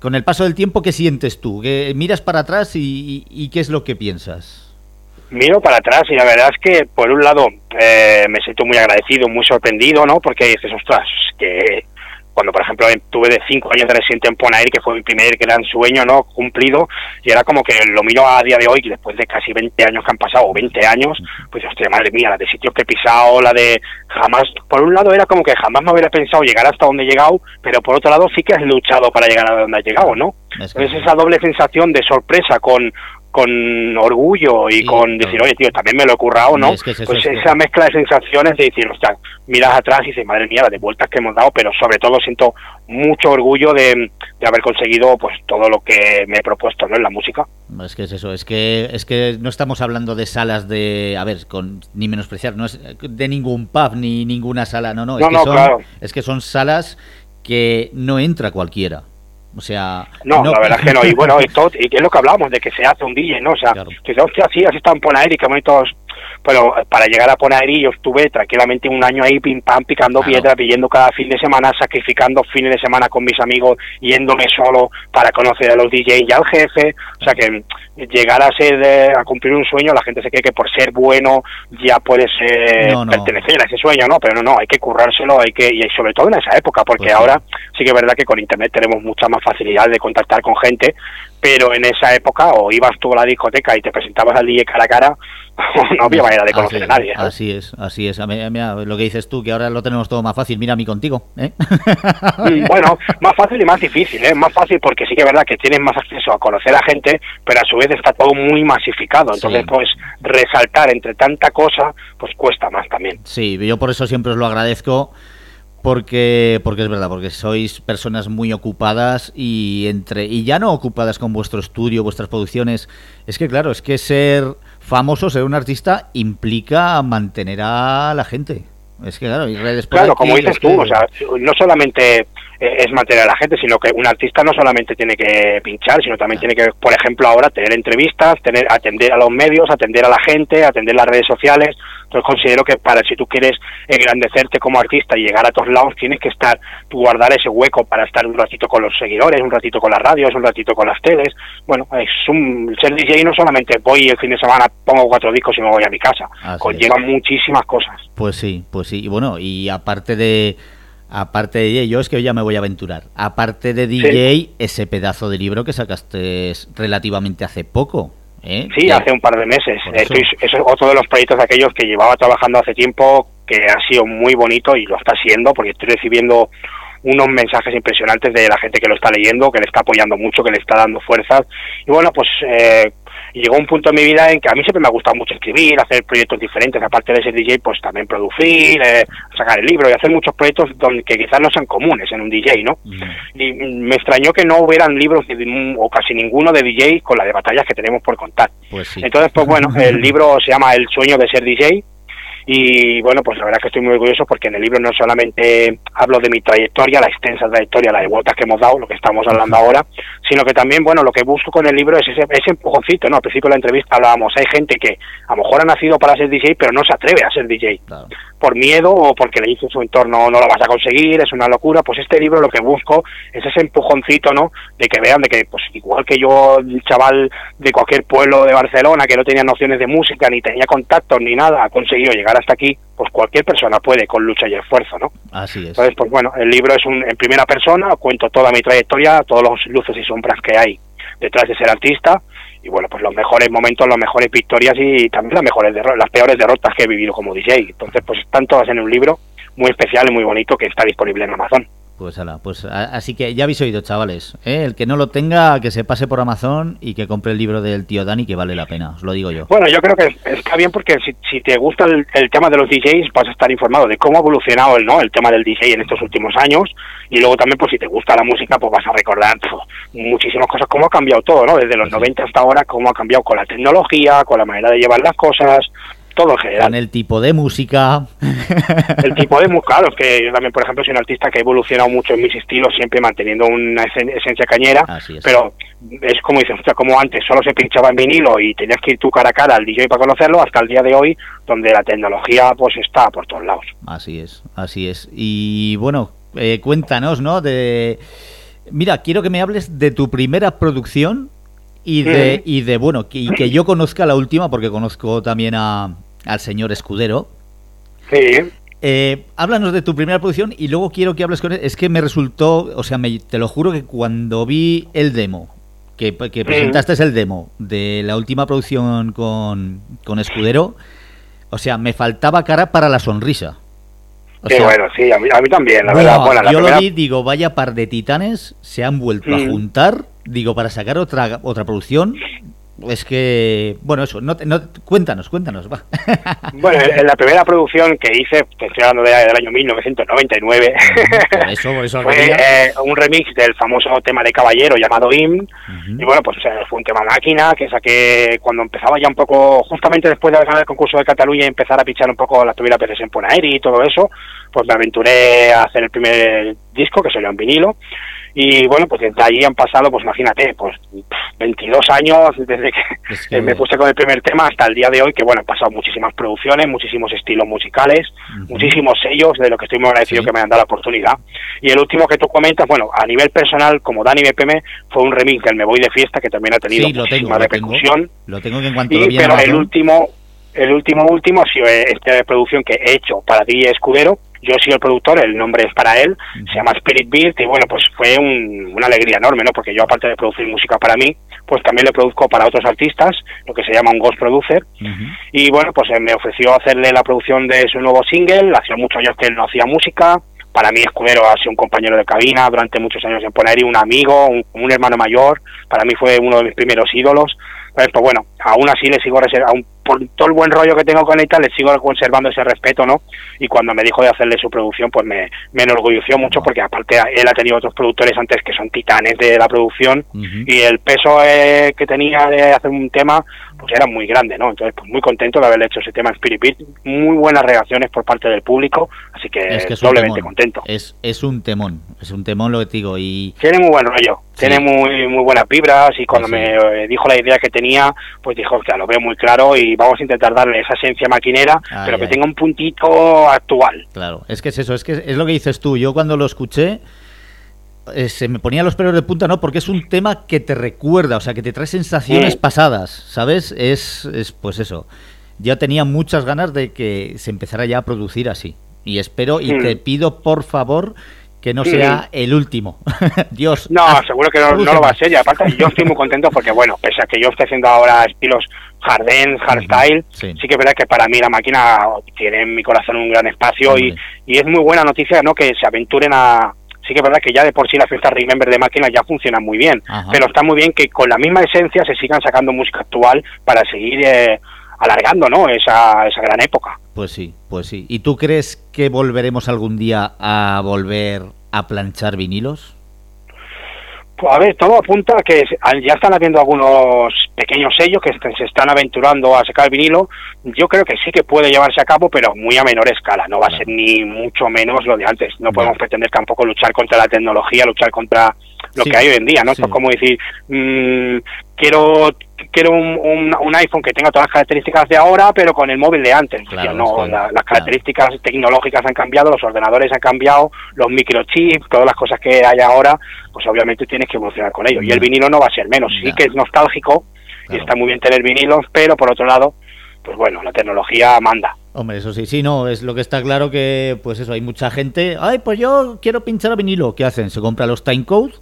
con el paso del tiempo, ¿qué sientes tú? ¿Qué, miras para atrás y, y- y qué es lo que piensas?
Miro para atrás y la verdad es que, por un lado, eh, me siento muy agradecido, muy sorprendido, ¿no? Porque dices, ostras, que cuando, por ejemplo, tuve de cinco años de residente en Ponair, que fue mi primer gran sueño, ¿no? Cumplido, y era como que lo miro a día de hoy, después de casi 20 años que han pasado, o 20 años, pues, hostia, madre mía, la de sitios que he pisado, la de jamás, por un lado era como que jamás me hubiera pensado llegar hasta donde he llegado, pero por otro lado sí que has luchado para llegar a donde has llegado, ¿no? Entonces esa doble sensación de sorpresa con con orgullo y con decir, oye, tío, también me lo he currado, ¿no?
Es que es eso,
pues esa mezcla de sensaciones de decir, hostia, miras atrás y dices, madre mía, la de vueltas que hemos dado, pero sobre todo siento mucho orgullo de, de haber conseguido pues todo lo que me he propuesto, ¿no? En la música.
Es que es eso, es que es que no estamos hablando de salas de, a ver, con ni menospreciar, no es de ningún pub ni ninguna sala, no, no, es
No,
que
no,
son
claro.
es que son salas que no entra cualquiera. O sea,
No, la verdad es que no. Y bueno, esto y es lo que hablábamos, de que se hace un DJ, ¿no? O sea, que dice, hostia, sí, has estado en Ponaeri, que bonitos. Pero para llegar a Ponaeri yo estuve tranquilamente un año ahí, pim pam, picando piedra, pidiendo cada fin de semana, sacrificando fines de semana con mis amigos, yéndome solo para conocer a los DJs y al jefe. O sea que llegar a ser, eh, a cumplir un sueño, la gente se cree que por ser bueno ya puedes eh,
No, no.
pertenecer a ese sueño, ¿no? Pero no, no, hay que currárselo, hay que, y sobre todo en esa época, porque
Pues sí.
ahora sí que es verdad que con internet tenemos mucha más facilidad de contactar con gente, pero en esa época o ibas tú a la discoteca y te presentabas al DJ cara a cara, no había manera de conocer
así,
a nadie.
Así es, así es. Mira, lo que dices tú, que ahora lo tenemos todo más fácil. Mira a mí contigo, ¿eh?
Mm, Bueno, más fácil y más difícil, ¿eh? Más fácil porque sí que es verdad que tienes más acceso a conocer a gente, pero a su vez está todo muy masificado. Entonces,
Sí.
pues, resaltar entre tanta cosa, pues cuesta más también.
Sí, yo por eso siempre os lo agradezco. Porque, porque es verdad, porque sois personas muy ocupadas y entre y ya no ocupadas con vuestro estudio, vuestras producciones. Es que claro, es que ser famoso, ser un artista implica mantener a la gente. Es que claro, y redes
Claro, como dices
que-
tú, o sea, no solamente es mantener a la gente, sino que un artista no solamente tiene que pinchar, sino también tiene que, por ejemplo, ahora tener entrevistas, tener atender a los medios, atender a la gente, atender las redes sociales. Entonces considero que para si tú quieres engrandecerte como artista y llegar a todos lados, tienes que estar, guardar ese hueco para estar un ratito con los seguidores, un ratito con las radios, un ratito con las teles. Bueno, es un ser DJ no solamente voy el fin de semana, pongo cuatro discos y me voy a mi casa.
Así
Conlleva muchísimas cosas.
Pues sí, pues sí. Y bueno, y aparte de aparte de DJ, yo es que ya me voy a aventurar. Aparte de DJ, ese pedazo de libro que sacaste relativamente hace poco. ¿eh?
Sí, hace un par de meses.
Por eso.
Estoy- eso es otro de los proyectos de aquellos que llevaba trabajando hace tiempo, que ha sido muy bonito y lo está siendo, porque estoy recibiendo unos mensajes impresionantes de la gente que lo está leyendo, que le está apoyando mucho, que le está dando fuerzas. Y bueno, pues eh, llegó un punto en mi vida en que a mí siempre me ha gustado mucho escribir, hacer proyectos diferentes, aparte de ser DJ, pues también producir, eh, sacar el libro y hacer muchos proyectos donde, que quizás no sean comunes en un DJ, ¿no? Y mm, me extrañó que no hubieran libros de- mm, o casi ninguno de DJ con la de batallas que tenemos por contar.
Pues sí.
Entonces, pues bueno, el libro se llama El sueño de ser DJ y bueno, pues la verdad que estoy muy orgulloso porque en el libro no solamente hablo de mi trayectoria, la extensa trayectoria, la de vueltas que hemos dado, lo que estamos hablando ahora, sino que también, bueno, lo que busco con el libro es ese, ese empujoncito, ¿no? Al principio de la entrevista hablábamos, hay gente que a lo mejor ha nacido para ser DJ, pero no se atreve a ser DJ. Por miedo o porque le dice su entorno no lo vas a conseguir, es una locura, pues este libro lo que busco es ese empujoncito, ¿no? De que vean de que, pues igual que yo, el chaval de cualquier pueblo de Barcelona que no tenía nociones de música, ni tenía contactos, ni nada, ha conseguido llegar hasta aquí, pues cualquier persona puede con lucha y esfuerzo, ¿no?
Así es.
Entonces, pues bueno, el libro es un, en primera persona, cuento toda mi trayectoria, todos los luces y sombras que hay detrás de ser artista, y bueno, pues los mejores momentos, las mejores victorias y también las mejores las peores derrotas que he vivido como DJ. Entonces, pues están todas en un libro muy especial y muy bonito que está disponible en Amazon.
Pues ala, pues a- así que ya habéis oído, chavales. ¿eh? El que no lo tenga, que se pase por Amazon y que compre el libro del tío Dani, que vale la pena, os lo digo yo.
Bueno, yo creo que está bien porque si, si te gusta el, el tema de los DJs vas a estar informado de cómo ha evolucionado el, ¿no? el tema del DJ en estos últimos años y luego también pues si te gusta la música pues vas a recordar pf, muchísimas cosas, cómo ha cambiado todo, ¿no? Desde los 90 hasta ahora, cómo ha cambiado con la tecnología, con la manera de llevar las cosas, todo en general.
Con el tipo de música.
el tipo de música, claro, es que yo también, por ejemplo, soy un artista que he evolucionado mucho en mis estilos, siempre manteniendo una esen- esencia cañera, pero es como dices, como antes solo se pinchaba en vinilo y tenías que ir tú cara a cara al DJ para conocerlo, hasta el día de hoy, donde la tecnología pues está por todos lados.
Así es, así es. Y bueno, eh, cuéntanos, ¿no? De... Mira, quiero que me hables de tu primera producción y de, y de bueno, que, y que yo conozca la última, porque conozco también a, al señor Escudero.
Sí.
Eh, háblanos de tu primera producción y luego quiero que hables con él. Es que me resultó, o sea, me- te lo juro que cuando vi el demo, que, que presentaste el demo de la última producción con, con Escudero, o sea, me faltaba cara para la sonrisa. O sea,
bueno, sí, a mí, a mí también, la verdad. Bueno, la
yo
primera-
lo vi, digo, vaya par de titanes, se han vuelto a juntar, digo, para sacar otra otra producción. Es que, bueno, eso, no, no- cuéntanos, cuéntanos, va.
Bueno, en la primera producción que hice, te estoy hablando de- del año 1999,
Por eso, por eso
fue eh, un remix del famoso tema de Caballero llamado Him. Y bueno, pues fue un tema máquina que saqué cuando empezaba ya un poco, justamente después de ganar el concurso de Cataluña y empezar a pichar un poco las primeras veces en Ponaeri y todo eso, pues me aventuré a hacer el primer disco que salió en vinilo. Y bueno, pues desde ahí han pasado, pues imagínate, pues pff, 22 años desde que,
que-
me puse con el primer tema hasta el día de hoy, que bueno, han pasado muchísimas producciones, muchísimos estilos musicales, muchísimos sellos, de lo que estoy muy agradecido que me han dado la oportunidad. Y el último que tú comentas, bueno, a nivel personal, como Dani BPM, fue un remix del Me Voy de Fiesta, que también ha tenido
Sí, lo tengo,
muchísima
lo tengo.
repercusión.
Lo tengo que en cuanto lo
Y,
vi en
pero el último, el último último ha sido eh, esta producción que he hecho para DJ Escudero. Yo soy el productor, el nombre es para él, se llama Spirit Beat y bueno, pues fue un- una alegría enorme, ¿no? Porque yo aparte de producir música para mí, pues también le produzco para otros artistas, lo que se llama un ghost producer. Y bueno, pues eh, me ofreció hacerle la producción de su nuevo single, hacía muchos años que él no hacía música. Para mí Escudero ha sido un compañero de cabina durante muchos años en Poneri, un amigo, un, un hermano mayor, para mí fue uno de mis primeros ídolos. Pues, pues bueno, aún así le sigo por todo el buen rollo que tengo con tal, le sigo conservando ese respeto, ¿no? Y cuando me dijo de hacerle su producción, pues me, me enorgulleció mucho porque aparte él ha tenido otros productores antes que son titanes de la producción y el peso eh, que tenía de hacer un tema pues era muy grande, ¿no? Entonces, pues muy contento de haberle hecho ese tema en Spirit Beat, muy buenas reacciones por parte del público, así que,
Es que es un
doblemente
temón.
contento.
Es, es un temón, es un temón lo que te digo. Y
Tiene muy buen rollo, tiene muy muy buenas vibras y cuando me eh, dijo la idea que tenía, pues dijo, hostia, lo veo muy claro y vamos a intentar darle esa esencia maquinera,
Ay,
pero que
ay.
tenga un puntito actual.
Claro, es que es eso, es que es lo que dices tú. Yo cuando lo escuché eh, se me ponía los pelos de punta, ¿no? Porque es un tema que te recuerda, o sea, que te trae sensaciones
Sí.
pasadas, ¿sabes? Es, es pues eso. Yo tenía muchas ganas de que se empezara ya a producir así. Y espero y
Mm.
te pido, por favor, que no
Mm.
sea el último. Dios.
No,
haz-
seguro que no, no lo va a ser y aparte yo estoy muy contento porque, bueno, pese a que yo esté haciendo ahora estilos dance, hardstyle,
Sí.
sí que es verdad que para mí la máquina tiene en mi corazón un gran espacio y, y es muy buena noticia, ¿no? Que se aventuren a... Sí que es verdad que ya de por sí las fiestas Remember de máquina ya funcionan muy bien,
Ajá.
pero está muy bien que con la misma esencia se sigan sacando música actual para seguir eh, alargando, ¿no? Esa, esa gran época.
Pues sí, pues sí. ¿Y tú crees que volveremos algún día a volver a planchar vinilos?
Pues a ver, todo apunta a que ya están habiendo algunos pequeños sellos que se están aventurando a sacar vinilo. Yo creo que sí que puede llevarse a cabo, pero muy a menor escala. No va a ser ni mucho menos lo de antes. No podemos pretender tampoco luchar contra la tecnología, luchar contra lo
Sí,
que hay hoy en día, ¿no? Esto es como decir, mm, quiero quiero un, un- un iPhone que tenga todas las características de ahora, pero con el móvil de antes.
Claro,
no, la- las características tecnológicas han cambiado, los ordenadores han cambiado, los microchips, todas las cosas que hay ahora, pues obviamente tienes que evolucionar con ello. Y el vinilo no va a ser menos. Sí que es nostálgico y está muy bien tener vinilos, pero por otro lado, pues bueno, la tecnología manda.
Hombre, eso sí, sí, no, es lo que está claro que, pues eso, hay mucha gente, ay, pues yo quiero pinchar a vinilo, ¿qué hacen? Se compra los timecode,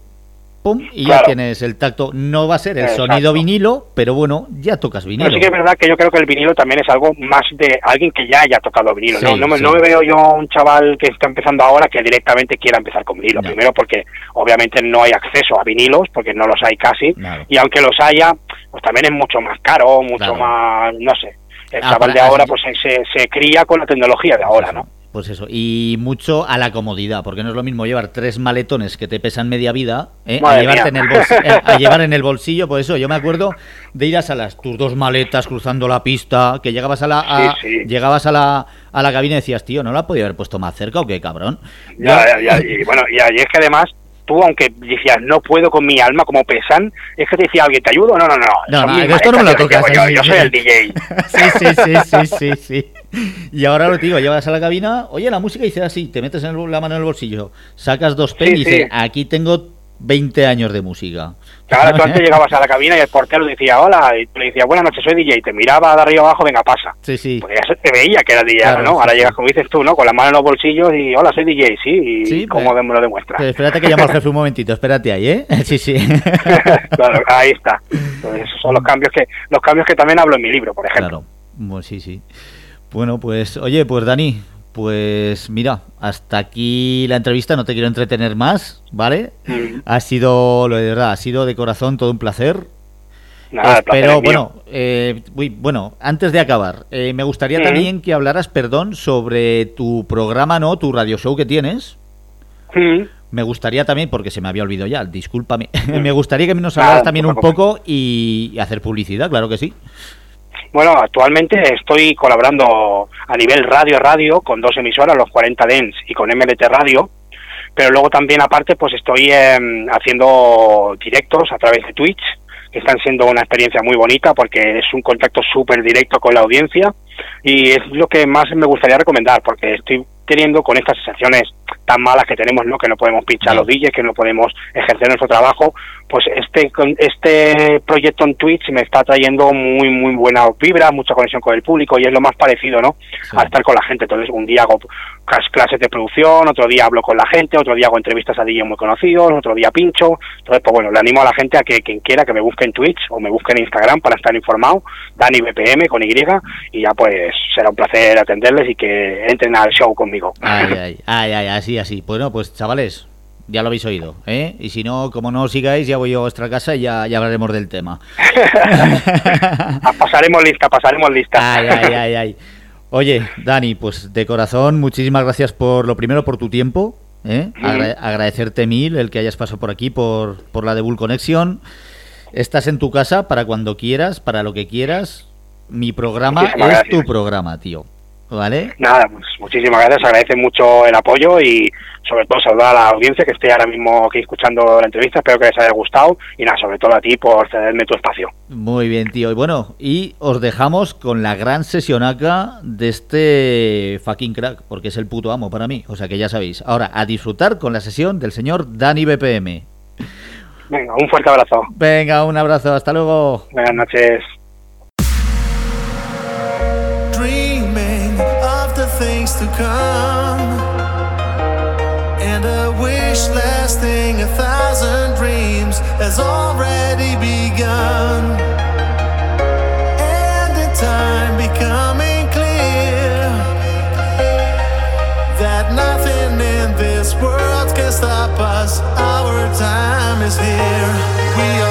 pum, y ya tienes el tacto. No va a ser el
Exacto.
sonido vinilo, pero bueno, ya tocas vinilo.
Pero sí que es verdad que yo creo que el vinilo también es algo más de alguien que ya haya tocado vinilo. no,
Sí,
no, me,
sí.
no me veo yo un chaval que está empezando ahora que directamente quiera empezar con vinilo. Primero porque obviamente no hay acceso a vinilos, porque no los hay casi. Y aunque los haya, pues también es mucho más caro, mucho
Claro.
más, no sé. El
Ah,
chaval de ahora pues se, se, se cría con la tecnología de ahora, ¿no?
Pues eso, y mucho a la comodidad, porque no es lo mismo llevar tres maletones que te pesan media vida, ¿eh? a, llevarte en el eh, a llevar en el bolsillo, por eso yo me acuerdo de ir a salas, tus dos maletas cruzando la pista, que llegabas a la a-
Sí, sí.
llegabas a la, a la cabina y decías, tío, ¿no la podía haber puesto más cerca o qué, cabrón?
Ya, ya, ya, y bueno, y ahí es que además tú, aunque decías, no puedo con mi alma, como pesan, es que te decía alguien, ¿te ayudo? No, no, no.
No, no, esto no me lo tocas,
Yo,
sí,
yo soy el DJ.
Sí, sí, sí, sí, sí, sí. Y ahora lo digo, llevas a la cabina, oye, la música dice así, te metes en el- la mano en el bolsillo, sacas dos pen
Sí,
y dices,
sí.
aquí tengo 20 años de música.
Claro, tú antes llegabas a la cabina y el portero decía, hola, y tú le decías, buenas noches, soy DJ, y te miraba de arriba abajo, venga, pasa.
Sí, sí.
Porque ya te veía que era DJ,
Claro,
¿no?
sí,
Ahora llegas, como dices tú, ¿no? Con la mano en los bolsillos y, hola, soy DJ, sí, y
Sí, pero-
me lo demuestras.
Pero espérate que llamo al jefe un momentito, espérate ahí, ¿eh? Sí, sí.
claro, ahí está. Entonces, esos son los cambios que los cambios que también hablo en mi libro, por ejemplo.
Claro, bueno, sí, sí. Bueno, pues, oye, pues Dani, pues mira, hasta aquí la entrevista, no te quiero entretener más, ¿vale?
Mm.
Ha sido, lo de verdad, ha sido de corazón todo un placer.
Nada,
Pero bueno, eh, uy, bueno, antes de acabar, eh, me gustaría
Mm.
también que hablaras, perdón, sobre tu programa, ¿no? Tu radio show que tienes.
Mm.
Me gustaría también, porque se me había olvidado ya, discúlpame, me gustaría que nos hablaras también un poco y hacer publicidad, claro que sí.
Bueno, actualmente estoy colaborando a nivel radio-radio con dos emisoras, los 40 Dens y con MLT Radio, pero luego también aparte pues estoy em, haciendo directos a través de Twitch, que están siendo una experiencia muy bonita porque es un contacto súper directo con la audiencia y es lo que más me gustaría recomendar porque estoy teniendo con estas sensaciones tan malas que tenemos, ¿no? Que no podemos pinchar los DJs, que no podemos ejercer nuestro trabajo, pues este este proyecto en Twitch me está trayendo muy muy buena vibra, mucha conexión con el público y es lo más parecido, ¿no? A estar con la gente. Entonces, un día hago clas- clases de producción, otro día hablo con la gente, otro día hago entrevistas a DJs muy conocidos, otro día pincho. Entonces, pues bueno, le animo a la gente a que quien quiera que me busque en Twitch o me busque en Instagram para estar informado, Dani BPM con Y, y ya pues será un placer atenderles y que entren al show conmigo.
Ay, ay, ay, ay, así, así. Bueno, pues chavales, ya lo habéis oído, ¿eh? Y si no, como no os sigáis, ya voy yo a vuestra casa y ya, ya hablaremos del tema.
Pasaremos lista, pasaremos lista.
Ay, ay, ay, ay. Oye, Dani, pues de corazón, muchísimas gracias por lo primero, por tu tiempo. ¿eh? Agra- agradecerte mil el que hayas pasado por aquí, por, por la de Bull Connection. Estás en tu casa para cuando quieras, para lo que quieras. Mi programa
Muchísimas
es
gracias.
tu programa, tío. ¿Vale?
Nada, pues muchísimas gracias, agradece mucho el apoyo y sobre todo saludar a la audiencia que esté ahora mismo aquí escuchando la entrevista, espero que les haya gustado y nada, sobre todo a ti por cederme tu espacio.
Muy bien, tío. Y bueno, y os dejamos con la gran sesionaca de este fucking crack, porque es el puto amo para mí. O sea que ya sabéis. Ahora, a disfrutar con la sesión del señor Dani BPM.
Venga, un fuerte abrazo.
Venga, un abrazo. Hasta luego.
Buenas noches.
To come. And a wish lasting a thousand dreams has already begun. And in time becoming clear that nothing in this world can stop us. Our time is here. We are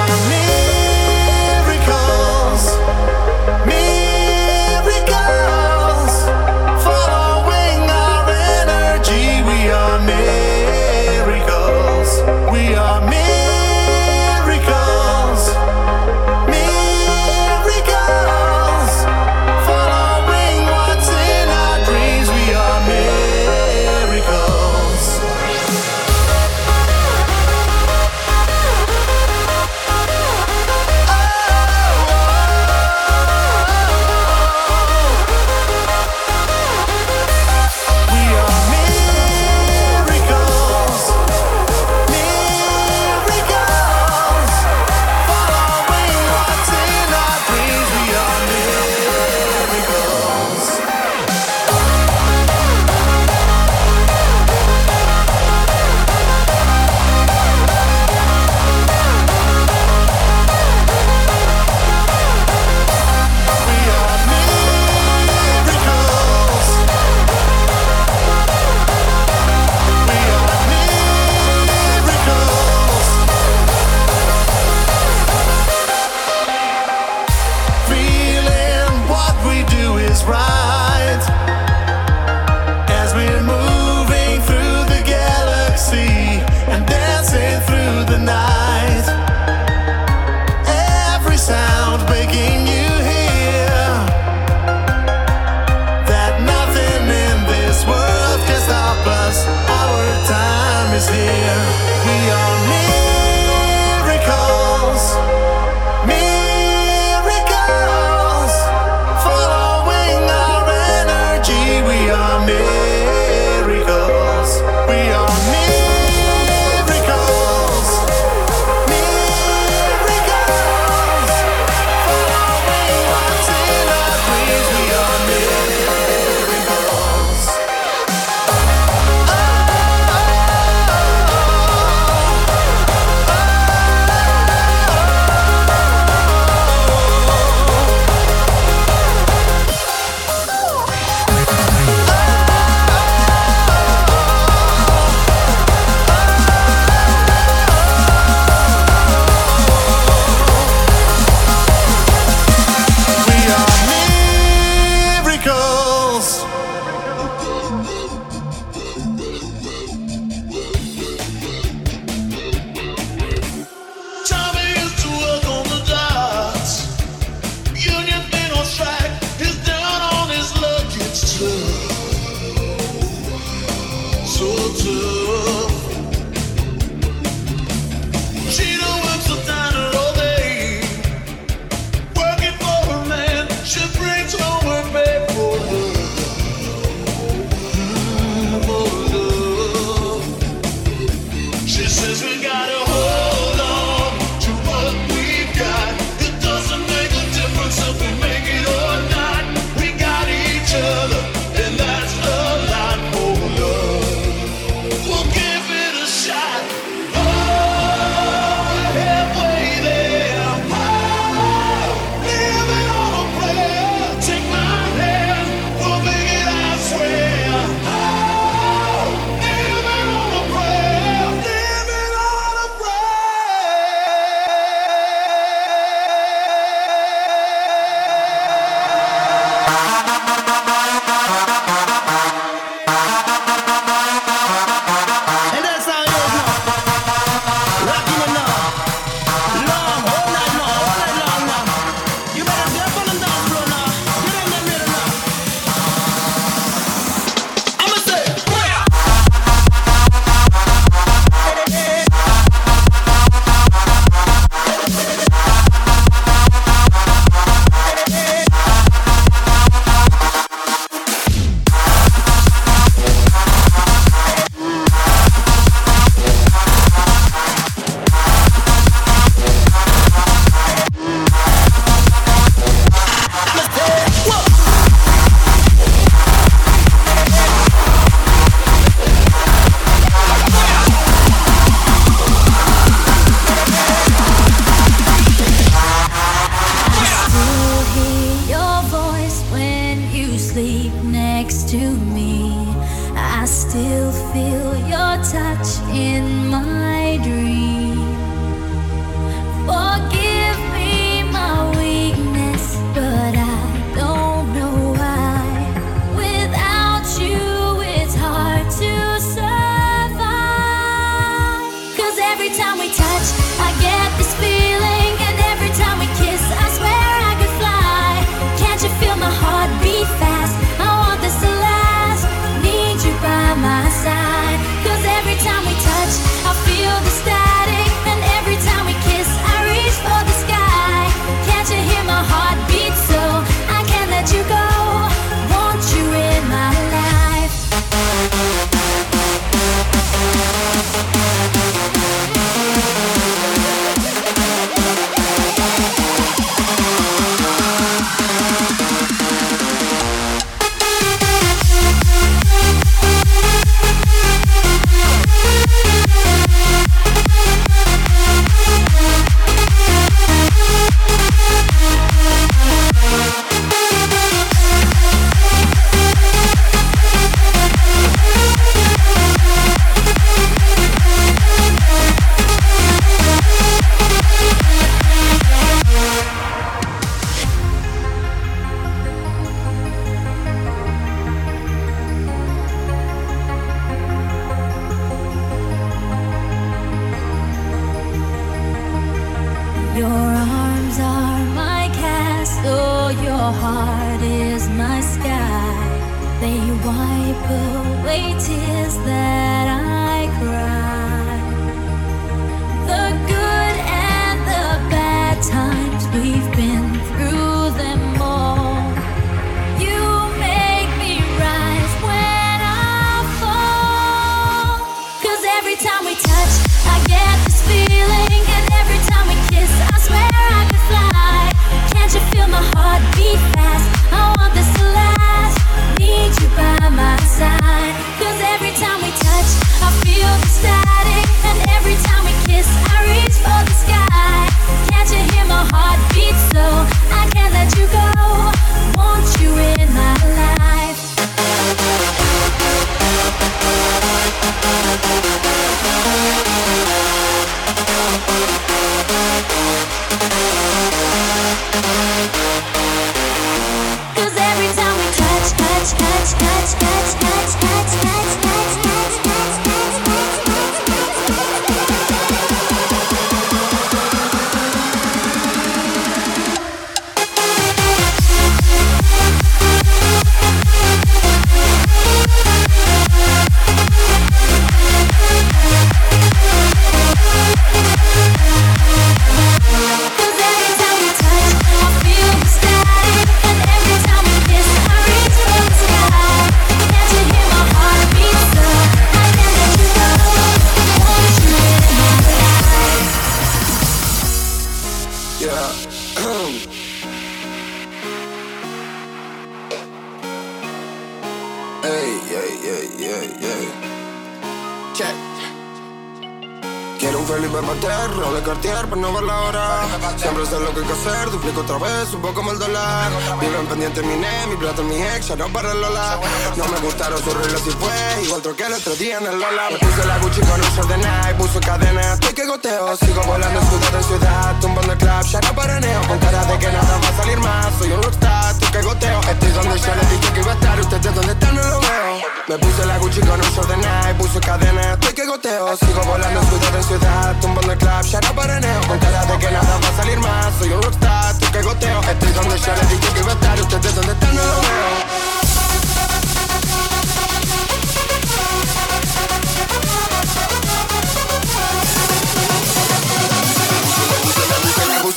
pero no ver la hora. Siempre sé lo que hay que hacer, duplico otra vez, poco como el dólar. Vivo en pendiente mi ne, mi plata mi ex, ya no para el Lola. No me gustaron sus reglas y fue, igual troqué el otro día en el Lola. Me puse la Gucci con un short de Nike, puso cadena, estoy que goteo. Sigo volando escudo en ciudad, tumbando club, ya no paraneo. Con cara de que nada va a salir más, soy un rockstar, tú que goteo. Estoy donde yo les dije que iba a estar, ustedes donde están no lo veo. Me puse la Gucci con un short de Nike, puso cadena, estoy que goteo. Sigo volando escudo en ciudad, tumbando el club, ya no paraneo. Con cara de que nada va a salir más, soy un rockstar, tú que goteo. Estoy donde yo les dije que iba a estar, ustedes donde están no lo veo.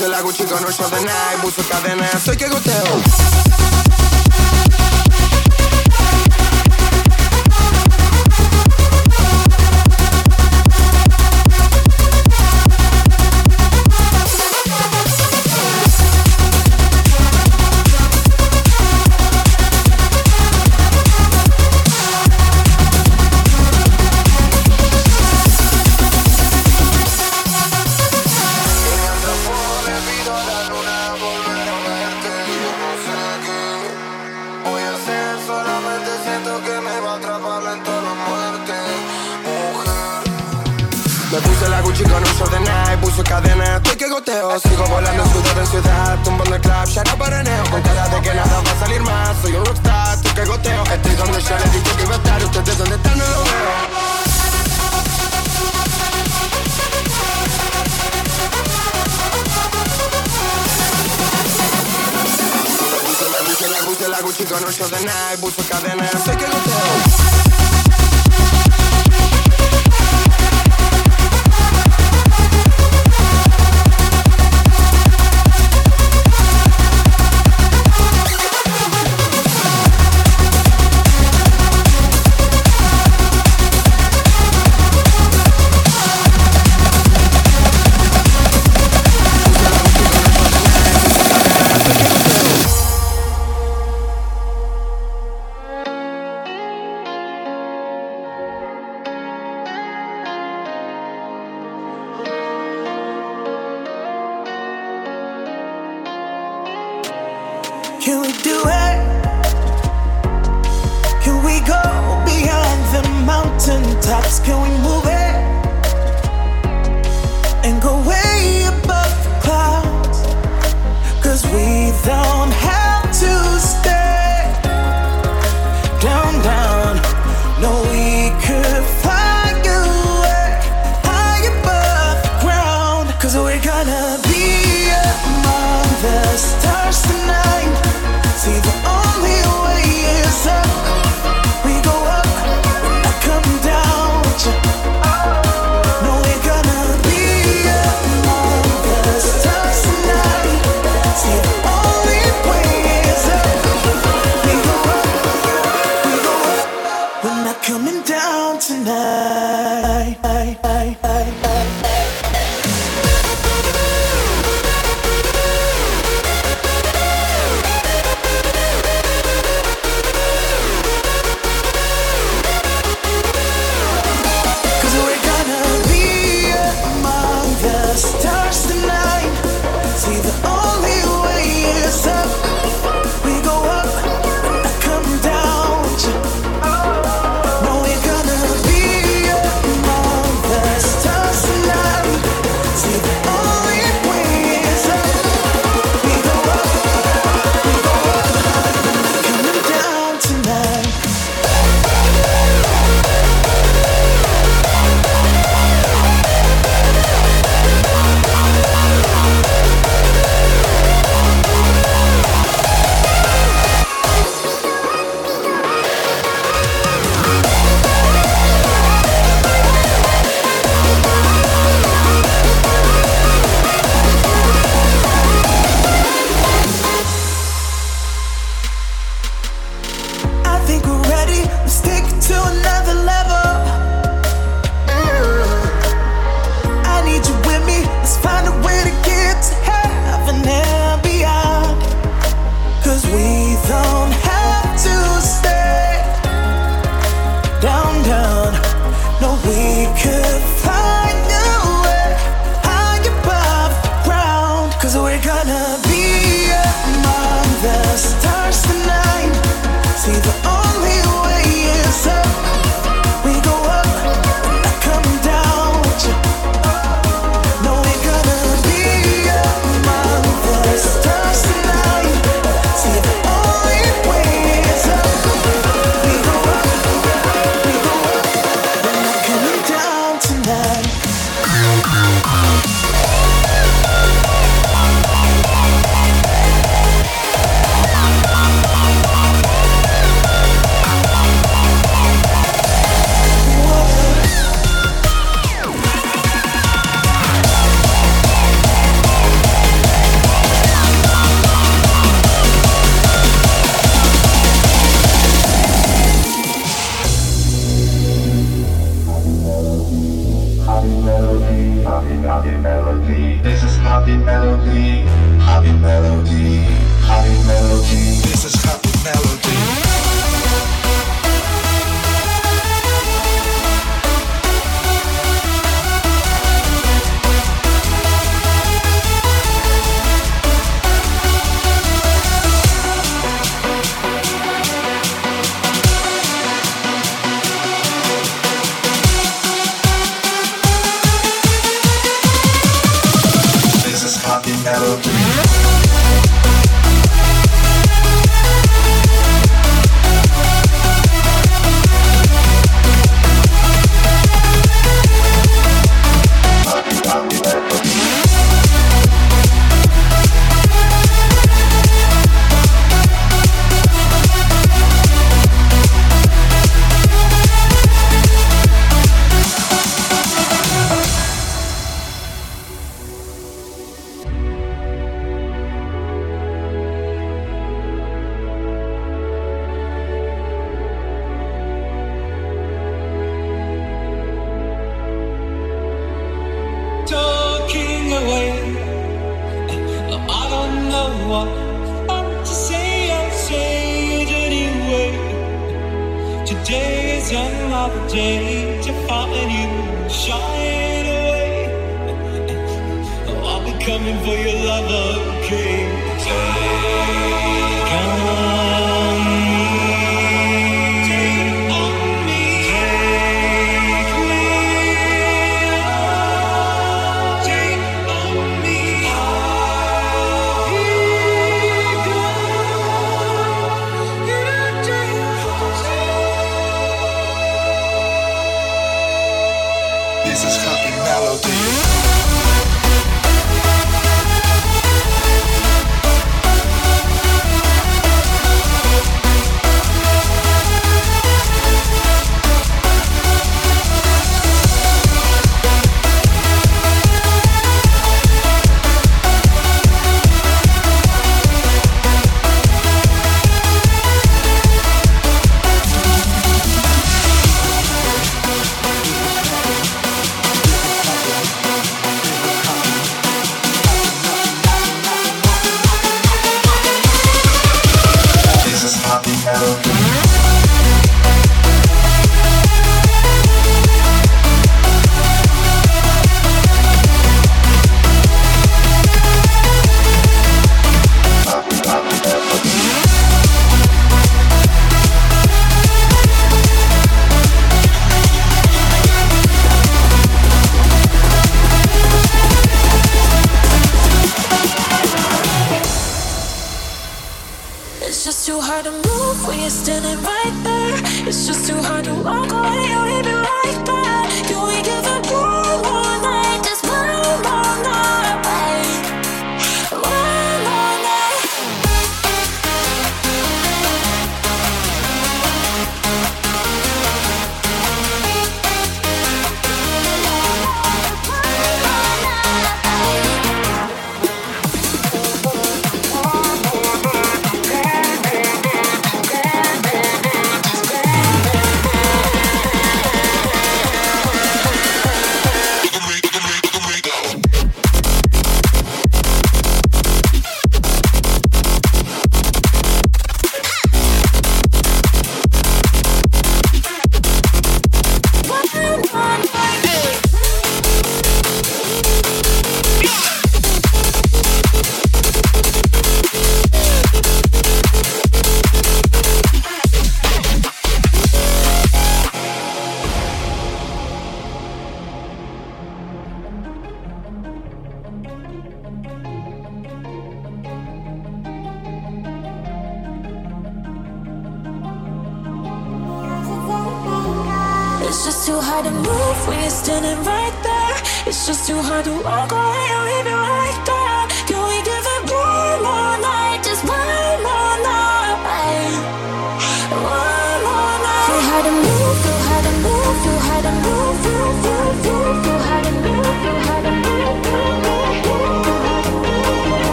Puse la Gucci con short de Nike, puso cadena, soy que goteo.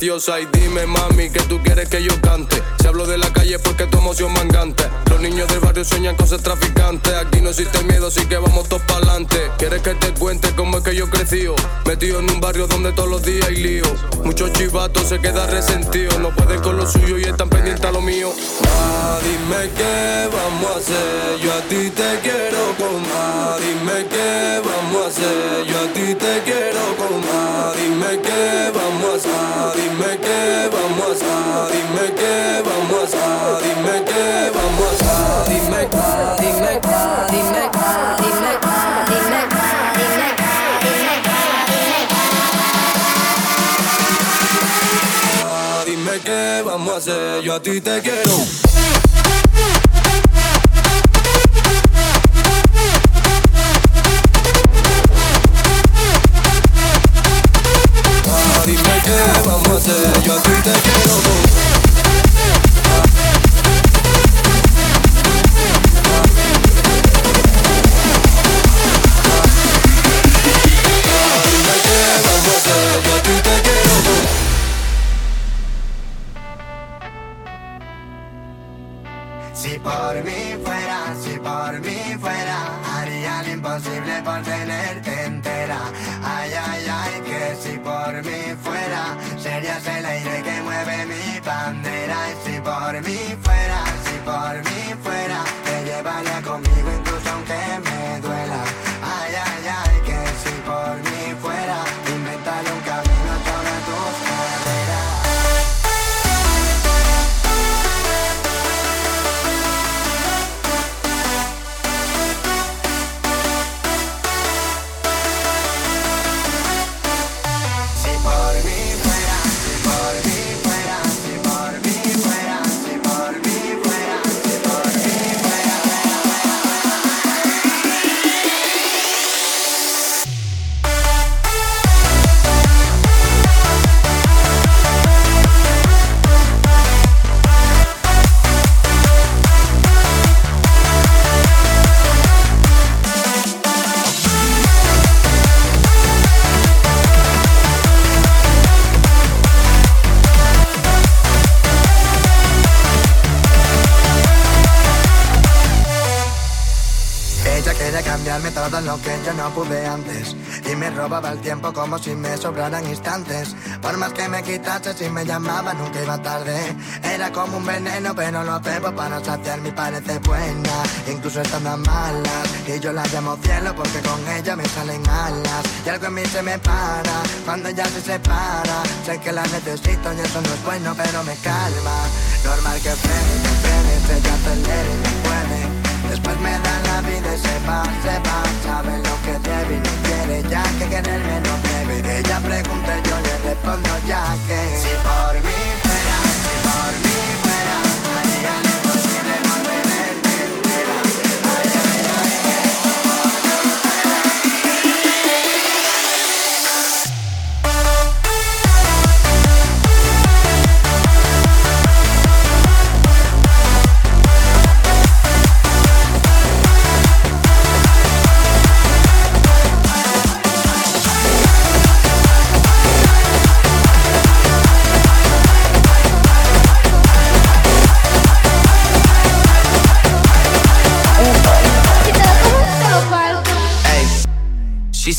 Preciosa. Y dime mami que tú quieres que yo cante. Si hablo de la calle porque tu emoción mangante. Los niños del barrio sueñan con ser traficantes. Aquí no existe miedo así que vamos todos pa'lante. ¿Quieres que te cuente cómo es que yo crecí? Metido en un barrio donde todos los días hay lío. Muchos chivatos se quedan resentidos No pueden con lo suyo y están pendientes a lo mío. Ah, dime qué vamos a hacer. Yo a ti te quiero comer Dime qué vamos a hacer. Yo a ti te quiero Dime qué vamos a hacer Dime qué vamos a hacer Dime qué vamos a hacer Dime qué a hacer Dime, dime, dime, dime, Ah, Dime qué vamos a hacer, yo a ti te quiero.
Sobraran instantes. Por más que me quitase si me llamaba nunca iba tarde. Era como un veneno pero lo bebo para saciar mi parece buena. Incluso estando malas Y yo la llamo cielo porque con ella me salen alas. Y algo en mí se me para cuando ella se separa. Sé que la necesito y eso no es bueno pero me calma. Normal que frene, que frene, ella acelere me da la vida y se va, se va. Sabe lo que debe y no quiere ya que quererme no debe. Ella pregunta yo le respondo ya que. Si por mí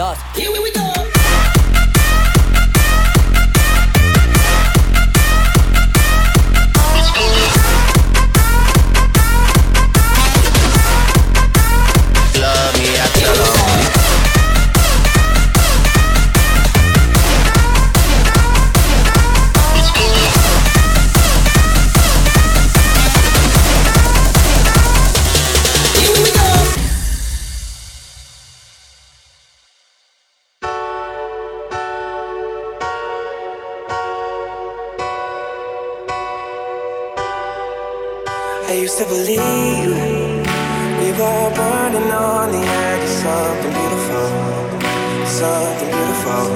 Dos. Here we go.
I
used to believe we were burning on the edge of something beautiful, something beautiful.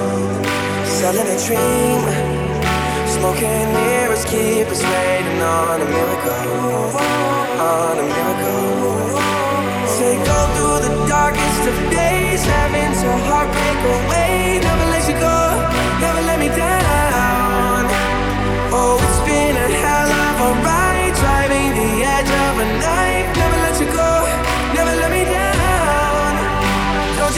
Selling a dream, smoking mirrors keep us waiting on a miracle, on a miracle. Say go through the darkest of days, having to heartbreak away. Never let you go, never let me down.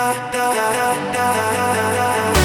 da
da da da da da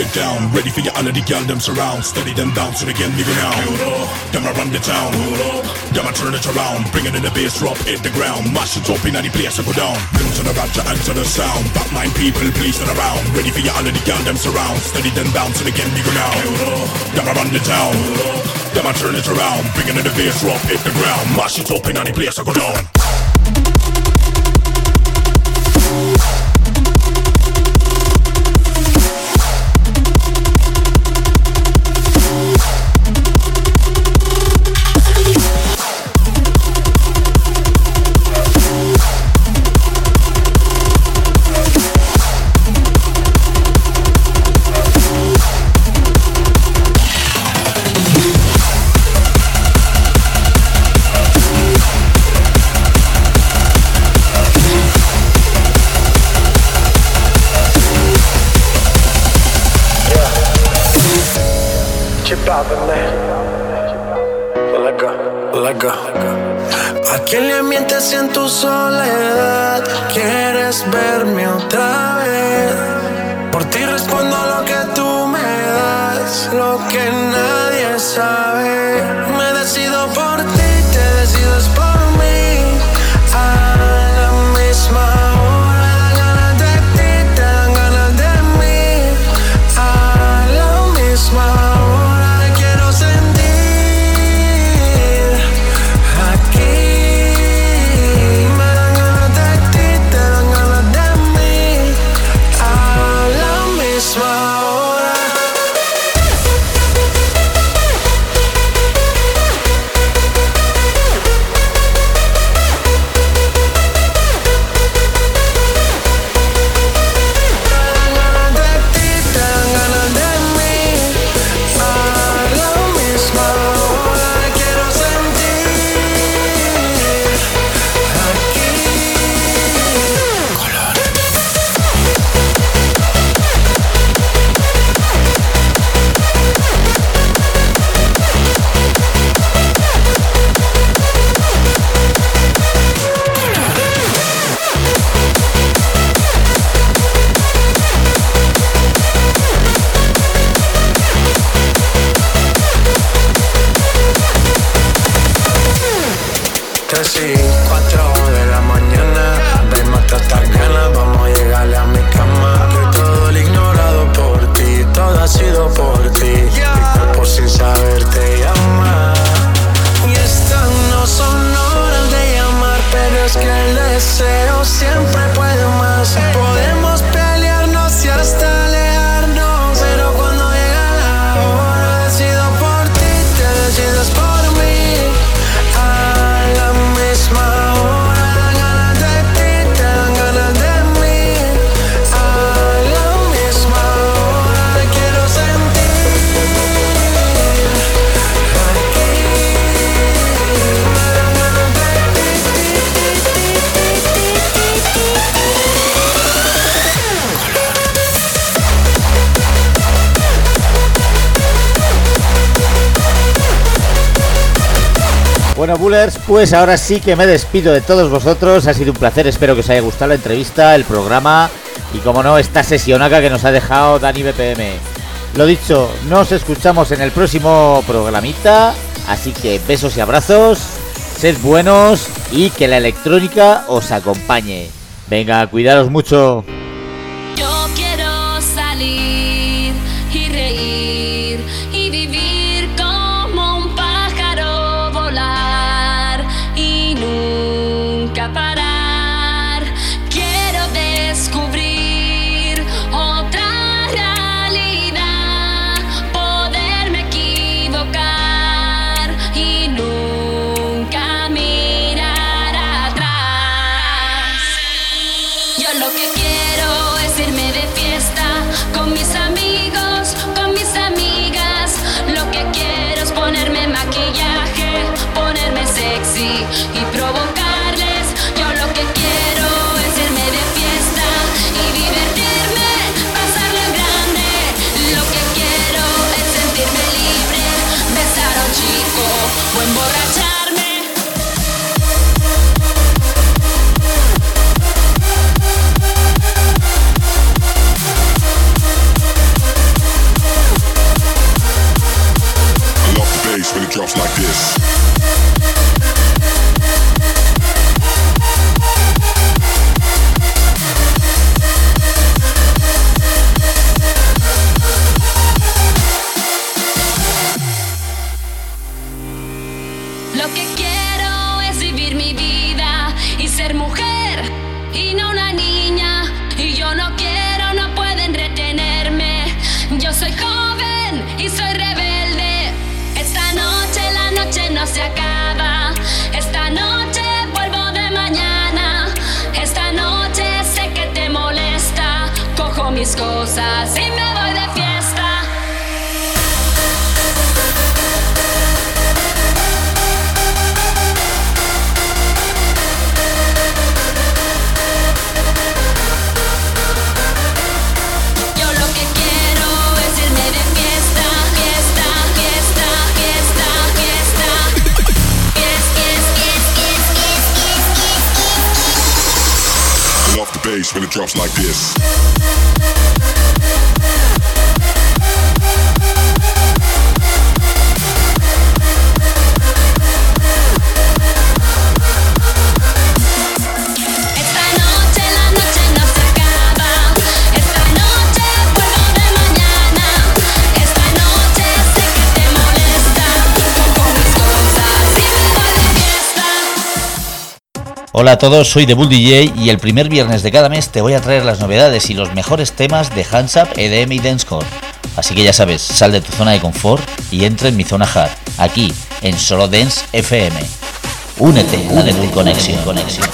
get down, ready for your of the girl them surround, steady them down so get me go now. Them I run the town, them I turn it around, bring it in the bass drop, hit the ground, mash it up in any place I go down. Bring to the rapture and to the sound, back nine people please turn around, ready for your of the girl them surround, steady them down so they me go now. Them I run the town, them I turn it around, bring it in the bass drop, hit the ground, mash it up in any place I go down.
Bullers, pues ahora sí que me despido de todos vosotros. Ha sido un placer, espero que os haya gustado la entrevista, el programa y, como no, esta sesionaca que nos ha dejado Dani BPM. Lo dicho, nos escuchamos en el próximo programita. Así que besos y abrazos, sed buenos y que la electrónica os acompañe. Venga, cuidaros mucho. Like this.
Hola a todos, soy The Bull DJ y el primer viernes de cada mes te voy a traer las novedades y los mejores temas de Hands Up, EDM y Dancecore. Así que ya sabes, sal de tu zona de confort y entra en mi zona hard, aquí, en Solo Dance FM. Únete a la The Conexión. Conexión.